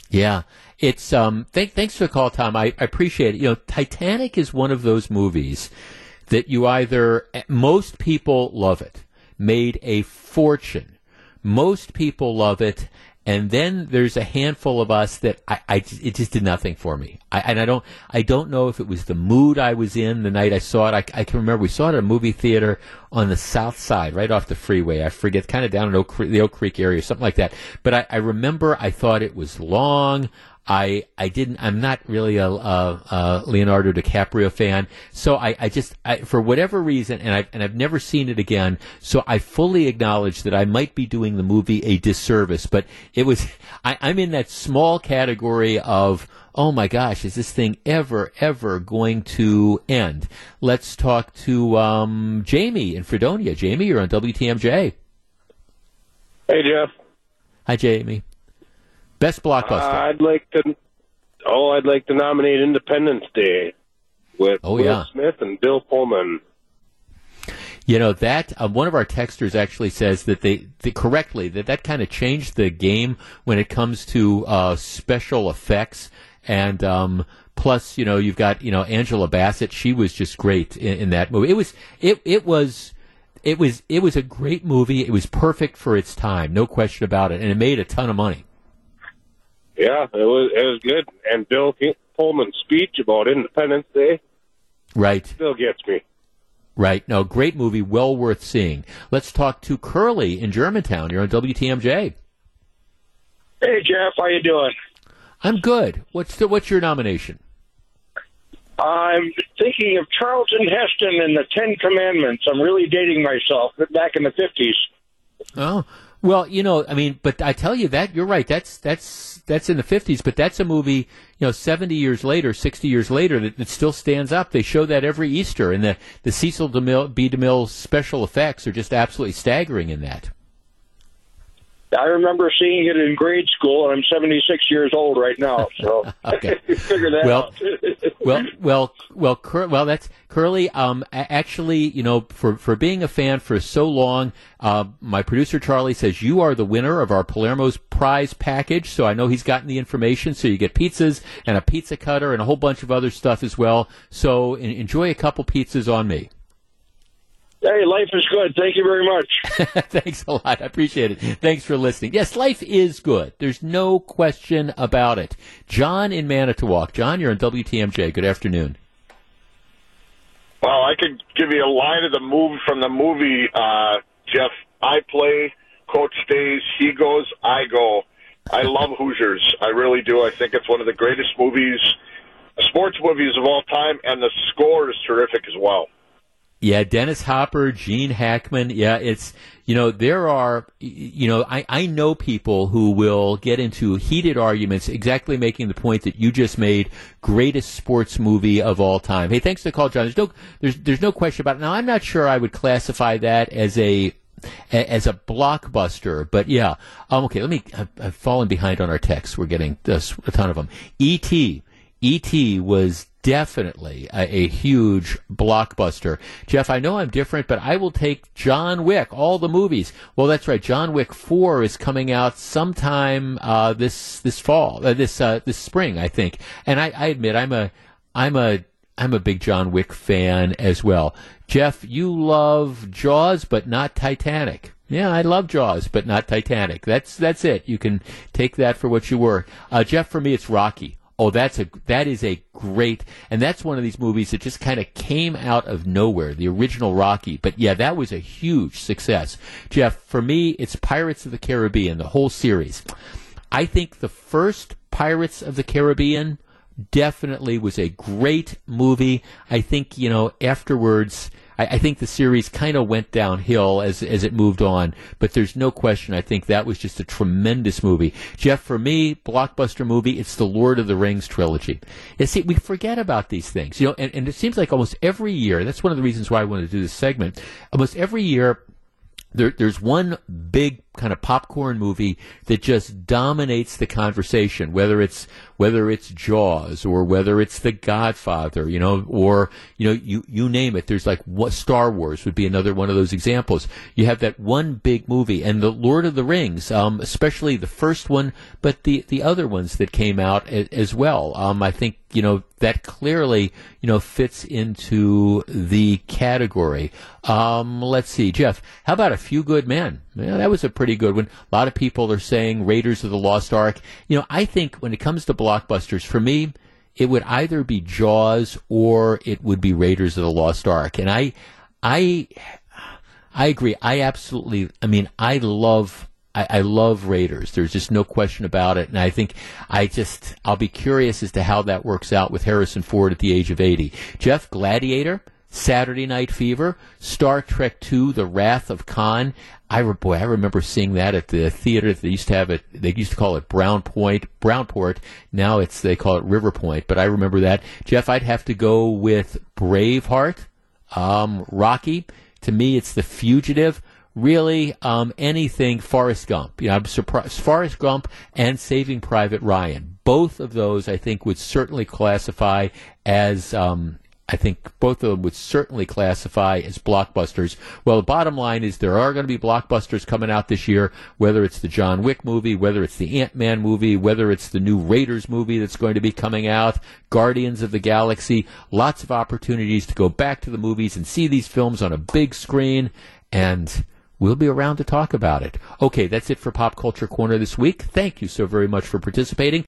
S4: Yeah, it's um. Th- thanks for the call, Tom. I, I appreciate it. You know, Titanic is one of those movies that you either most people love it, made a fortune. Most people love it, and then there's a handful of us that I, I it just did nothing for me. I, and I don't I don't know if it was the mood I was in the night I saw it. I, I can remember we saw it at a movie theater on the south side, right off the freeway. I forget, kind of down in Oak Creek, the Oak Creek area, something like that. But I, I remember I thought it was long. I I didn't. I'm not really a, a, a Leonardo DiCaprio fan, so I, I just I, for whatever reason, and I've and I've never seen it again. So I fully acknowledge that I might be doing the movie a disservice, but it was. I, I'm in that small category of oh my gosh, is this thing ever ever going to end? Let's talk to um, Jamie in Fredonia. Jamie, you're on WTMJ.
S15: Hey, Jeff.
S4: Hi, Jamie. Best blockbuster.
S15: Uh, I'd like to. Oh, I'd like to nominate Independence Day with
S4: Oh,
S15: Will
S4: yeah.
S15: Smith and Bill Pullman.
S4: You know that uh, one of our texters actually says that they, they correctly that that kind of changed the game when it comes to uh, special effects and um, plus you know you've got you know Angela Bassett she was just great in, in that movie it was it it was it was it was a great movie it was perfect for its time no question about it and it made a ton of money
S15: Yeah, it was it was good. And Bill Pullman's speech about Independence Day
S4: right
S15: still gets me.
S4: right no great movie well worth seeing let's talk to Curly in Germantown you're on WTMJ
S16: Hey Jeff, how you doing?
S4: I'm good what's the, what's your nomination
S16: I'm thinking of Charlton Heston and the Ten Commandments. I'm really dating myself. but Back in the fifties.
S4: Oh well, you know, I mean, but I tell you that you're right. That's that's that's in the fifties, but that's a movie, you know, seventy years later, sixty years later, that, that still stands up. They show that every Easter, and the the Cecil DeMille, B. DeMille special effects are just absolutely staggering in that.
S16: I remember seeing it in grade school, and I'm 76 years old right now. So
S4: Okay.
S16: figure that
S4: Well,
S16: out.
S4: well, well, well, Cur- well. That's Curly. Um, actually, you know, for for being a fan for so long, uh, my producer Charlie says you are the winner of our Palermo's prize package. So I know he's gotten the information. So you get pizzas and a pizza cutter and a whole bunch of other stuff as well. So en- enjoy a couple pizzas on me.
S16: Hey, life is good. Thank you very much.
S4: Thanks a lot. I appreciate it. Thanks for listening. Yes, life is good. There's no question about it. John in Manitowoc. John, you're on WTMJ. Good afternoon.
S17: Well, I could give you a line of the move from the movie, uh, Jeff. I play, coach stays, he goes, I go. I love Hoosiers. I really do. I think it's one of the greatest movies, sports movies of all time, and the score is terrific as well.
S4: Yeah, Dennis Hopper, Gene Hackman. Yeah, it's you know there are you know I I know people who will get into heated arguments, exactly making the point that you just made. Greatest sports movie of all time. Hey, thanks for the call, John. There's no there's there's no question about it. Now I'm not sure I would classify that as a as a blockbuster, but yeah. Um, okay, let me. I've, I've fallen behind on our texts. We're getting this, a ton of them. E.T. E.T. was definitely a, a huge blockbuster. Jeff, I know I'm different, but I will take John Wick, all the movies. Well, that's right. John Wick 4 is coming out sometime uh, this this fall, uh, this uh, this spring, I think. And I, I admit I'm a I'm a I'm a big John Wick fan as well. Jeff, you love Jaws, but not Titanic. Yeah, I love Jaws, but not Titanic. That's that's it. You can take that for what you were. Uh, Jeff, for me, it's Rocky. Oh, that's a that is a great, and that's one of these movies that just kind of came out of nowhere. The original Rocky, but yeah, that was a huge success. Jeff, for me, it's Pirates of the Caribbean, the whole series. I think the first Pirates of the Caribbean definitely was a great movie. I think, you know, afterwards, I, I think the series kind of went downhill as, as it moved on, but there's no question. I think that was just a tremendous movie. Jeff, for me, blockbuster movie, it's the Lord of the Rings trilogy. You see, we forget about these things, you know, and, and it seems like almost every year, that's one of the reasons why I wanted to do this segment. Almost every year, there, there's one big kind of popcorn movie that just dominates the conversation, whether it's whether it's Jaws or whether it's The Godfather, you know, or you know, you you name it. There's like what Star Wars would be another one of those examples. You have that one big movie, and the Lord of the Rings, um, especially the first one, but the the other ones that came out a, as well. Um, I think you know that clearly you know fits into the category. Um, let's see, Jeff. How about a few good men? Yeah, that was a pretty good one. A lot of people are saying Raiders of the Lost Ark. You know, I think when it comes to blockbusters, for me, it would either be Jaws or it would be Raiders of the Lost Ark. And I, I, I agree. I absolutely. I mean, I love. I, I love Raiders. There's just no question about it. And I think I just I'll be curious as to how that works out with Harrison Ford at the age of 80. Jeff Gladiator. Saturday Night Fever, Star Trek II, The Wrath of Khan. I boy, I remember seeing that at the theater. They used to have it. They used to call it Brown Point, Brownport. Now it's they call it River Point. But I remember that. Jeff, I'd have to go with Braveheart, um, Rocky. To me, it's The Fugitive. Really, um, anything Forrest Gump. You know, I'm surprised. Forrest Gump and Saving Private Ryan. Both of those, I think, would certainly classify as um, I think both of them would certainly classify as blockbusters. Well, the bottom line is there are going to be blockbusters coming out this year, whether it's the John Wick movie, whether it's the Ant Man movie, whether it's the new Raiders movie that's going to be coming out, Guardians of the Galaxy. Lots of opportunities to go back to the movies and see these films on a big screen. And We'll be around to talk about it. Okay, that's it for Pop Culture Corner this week. Thank you so very much for participating.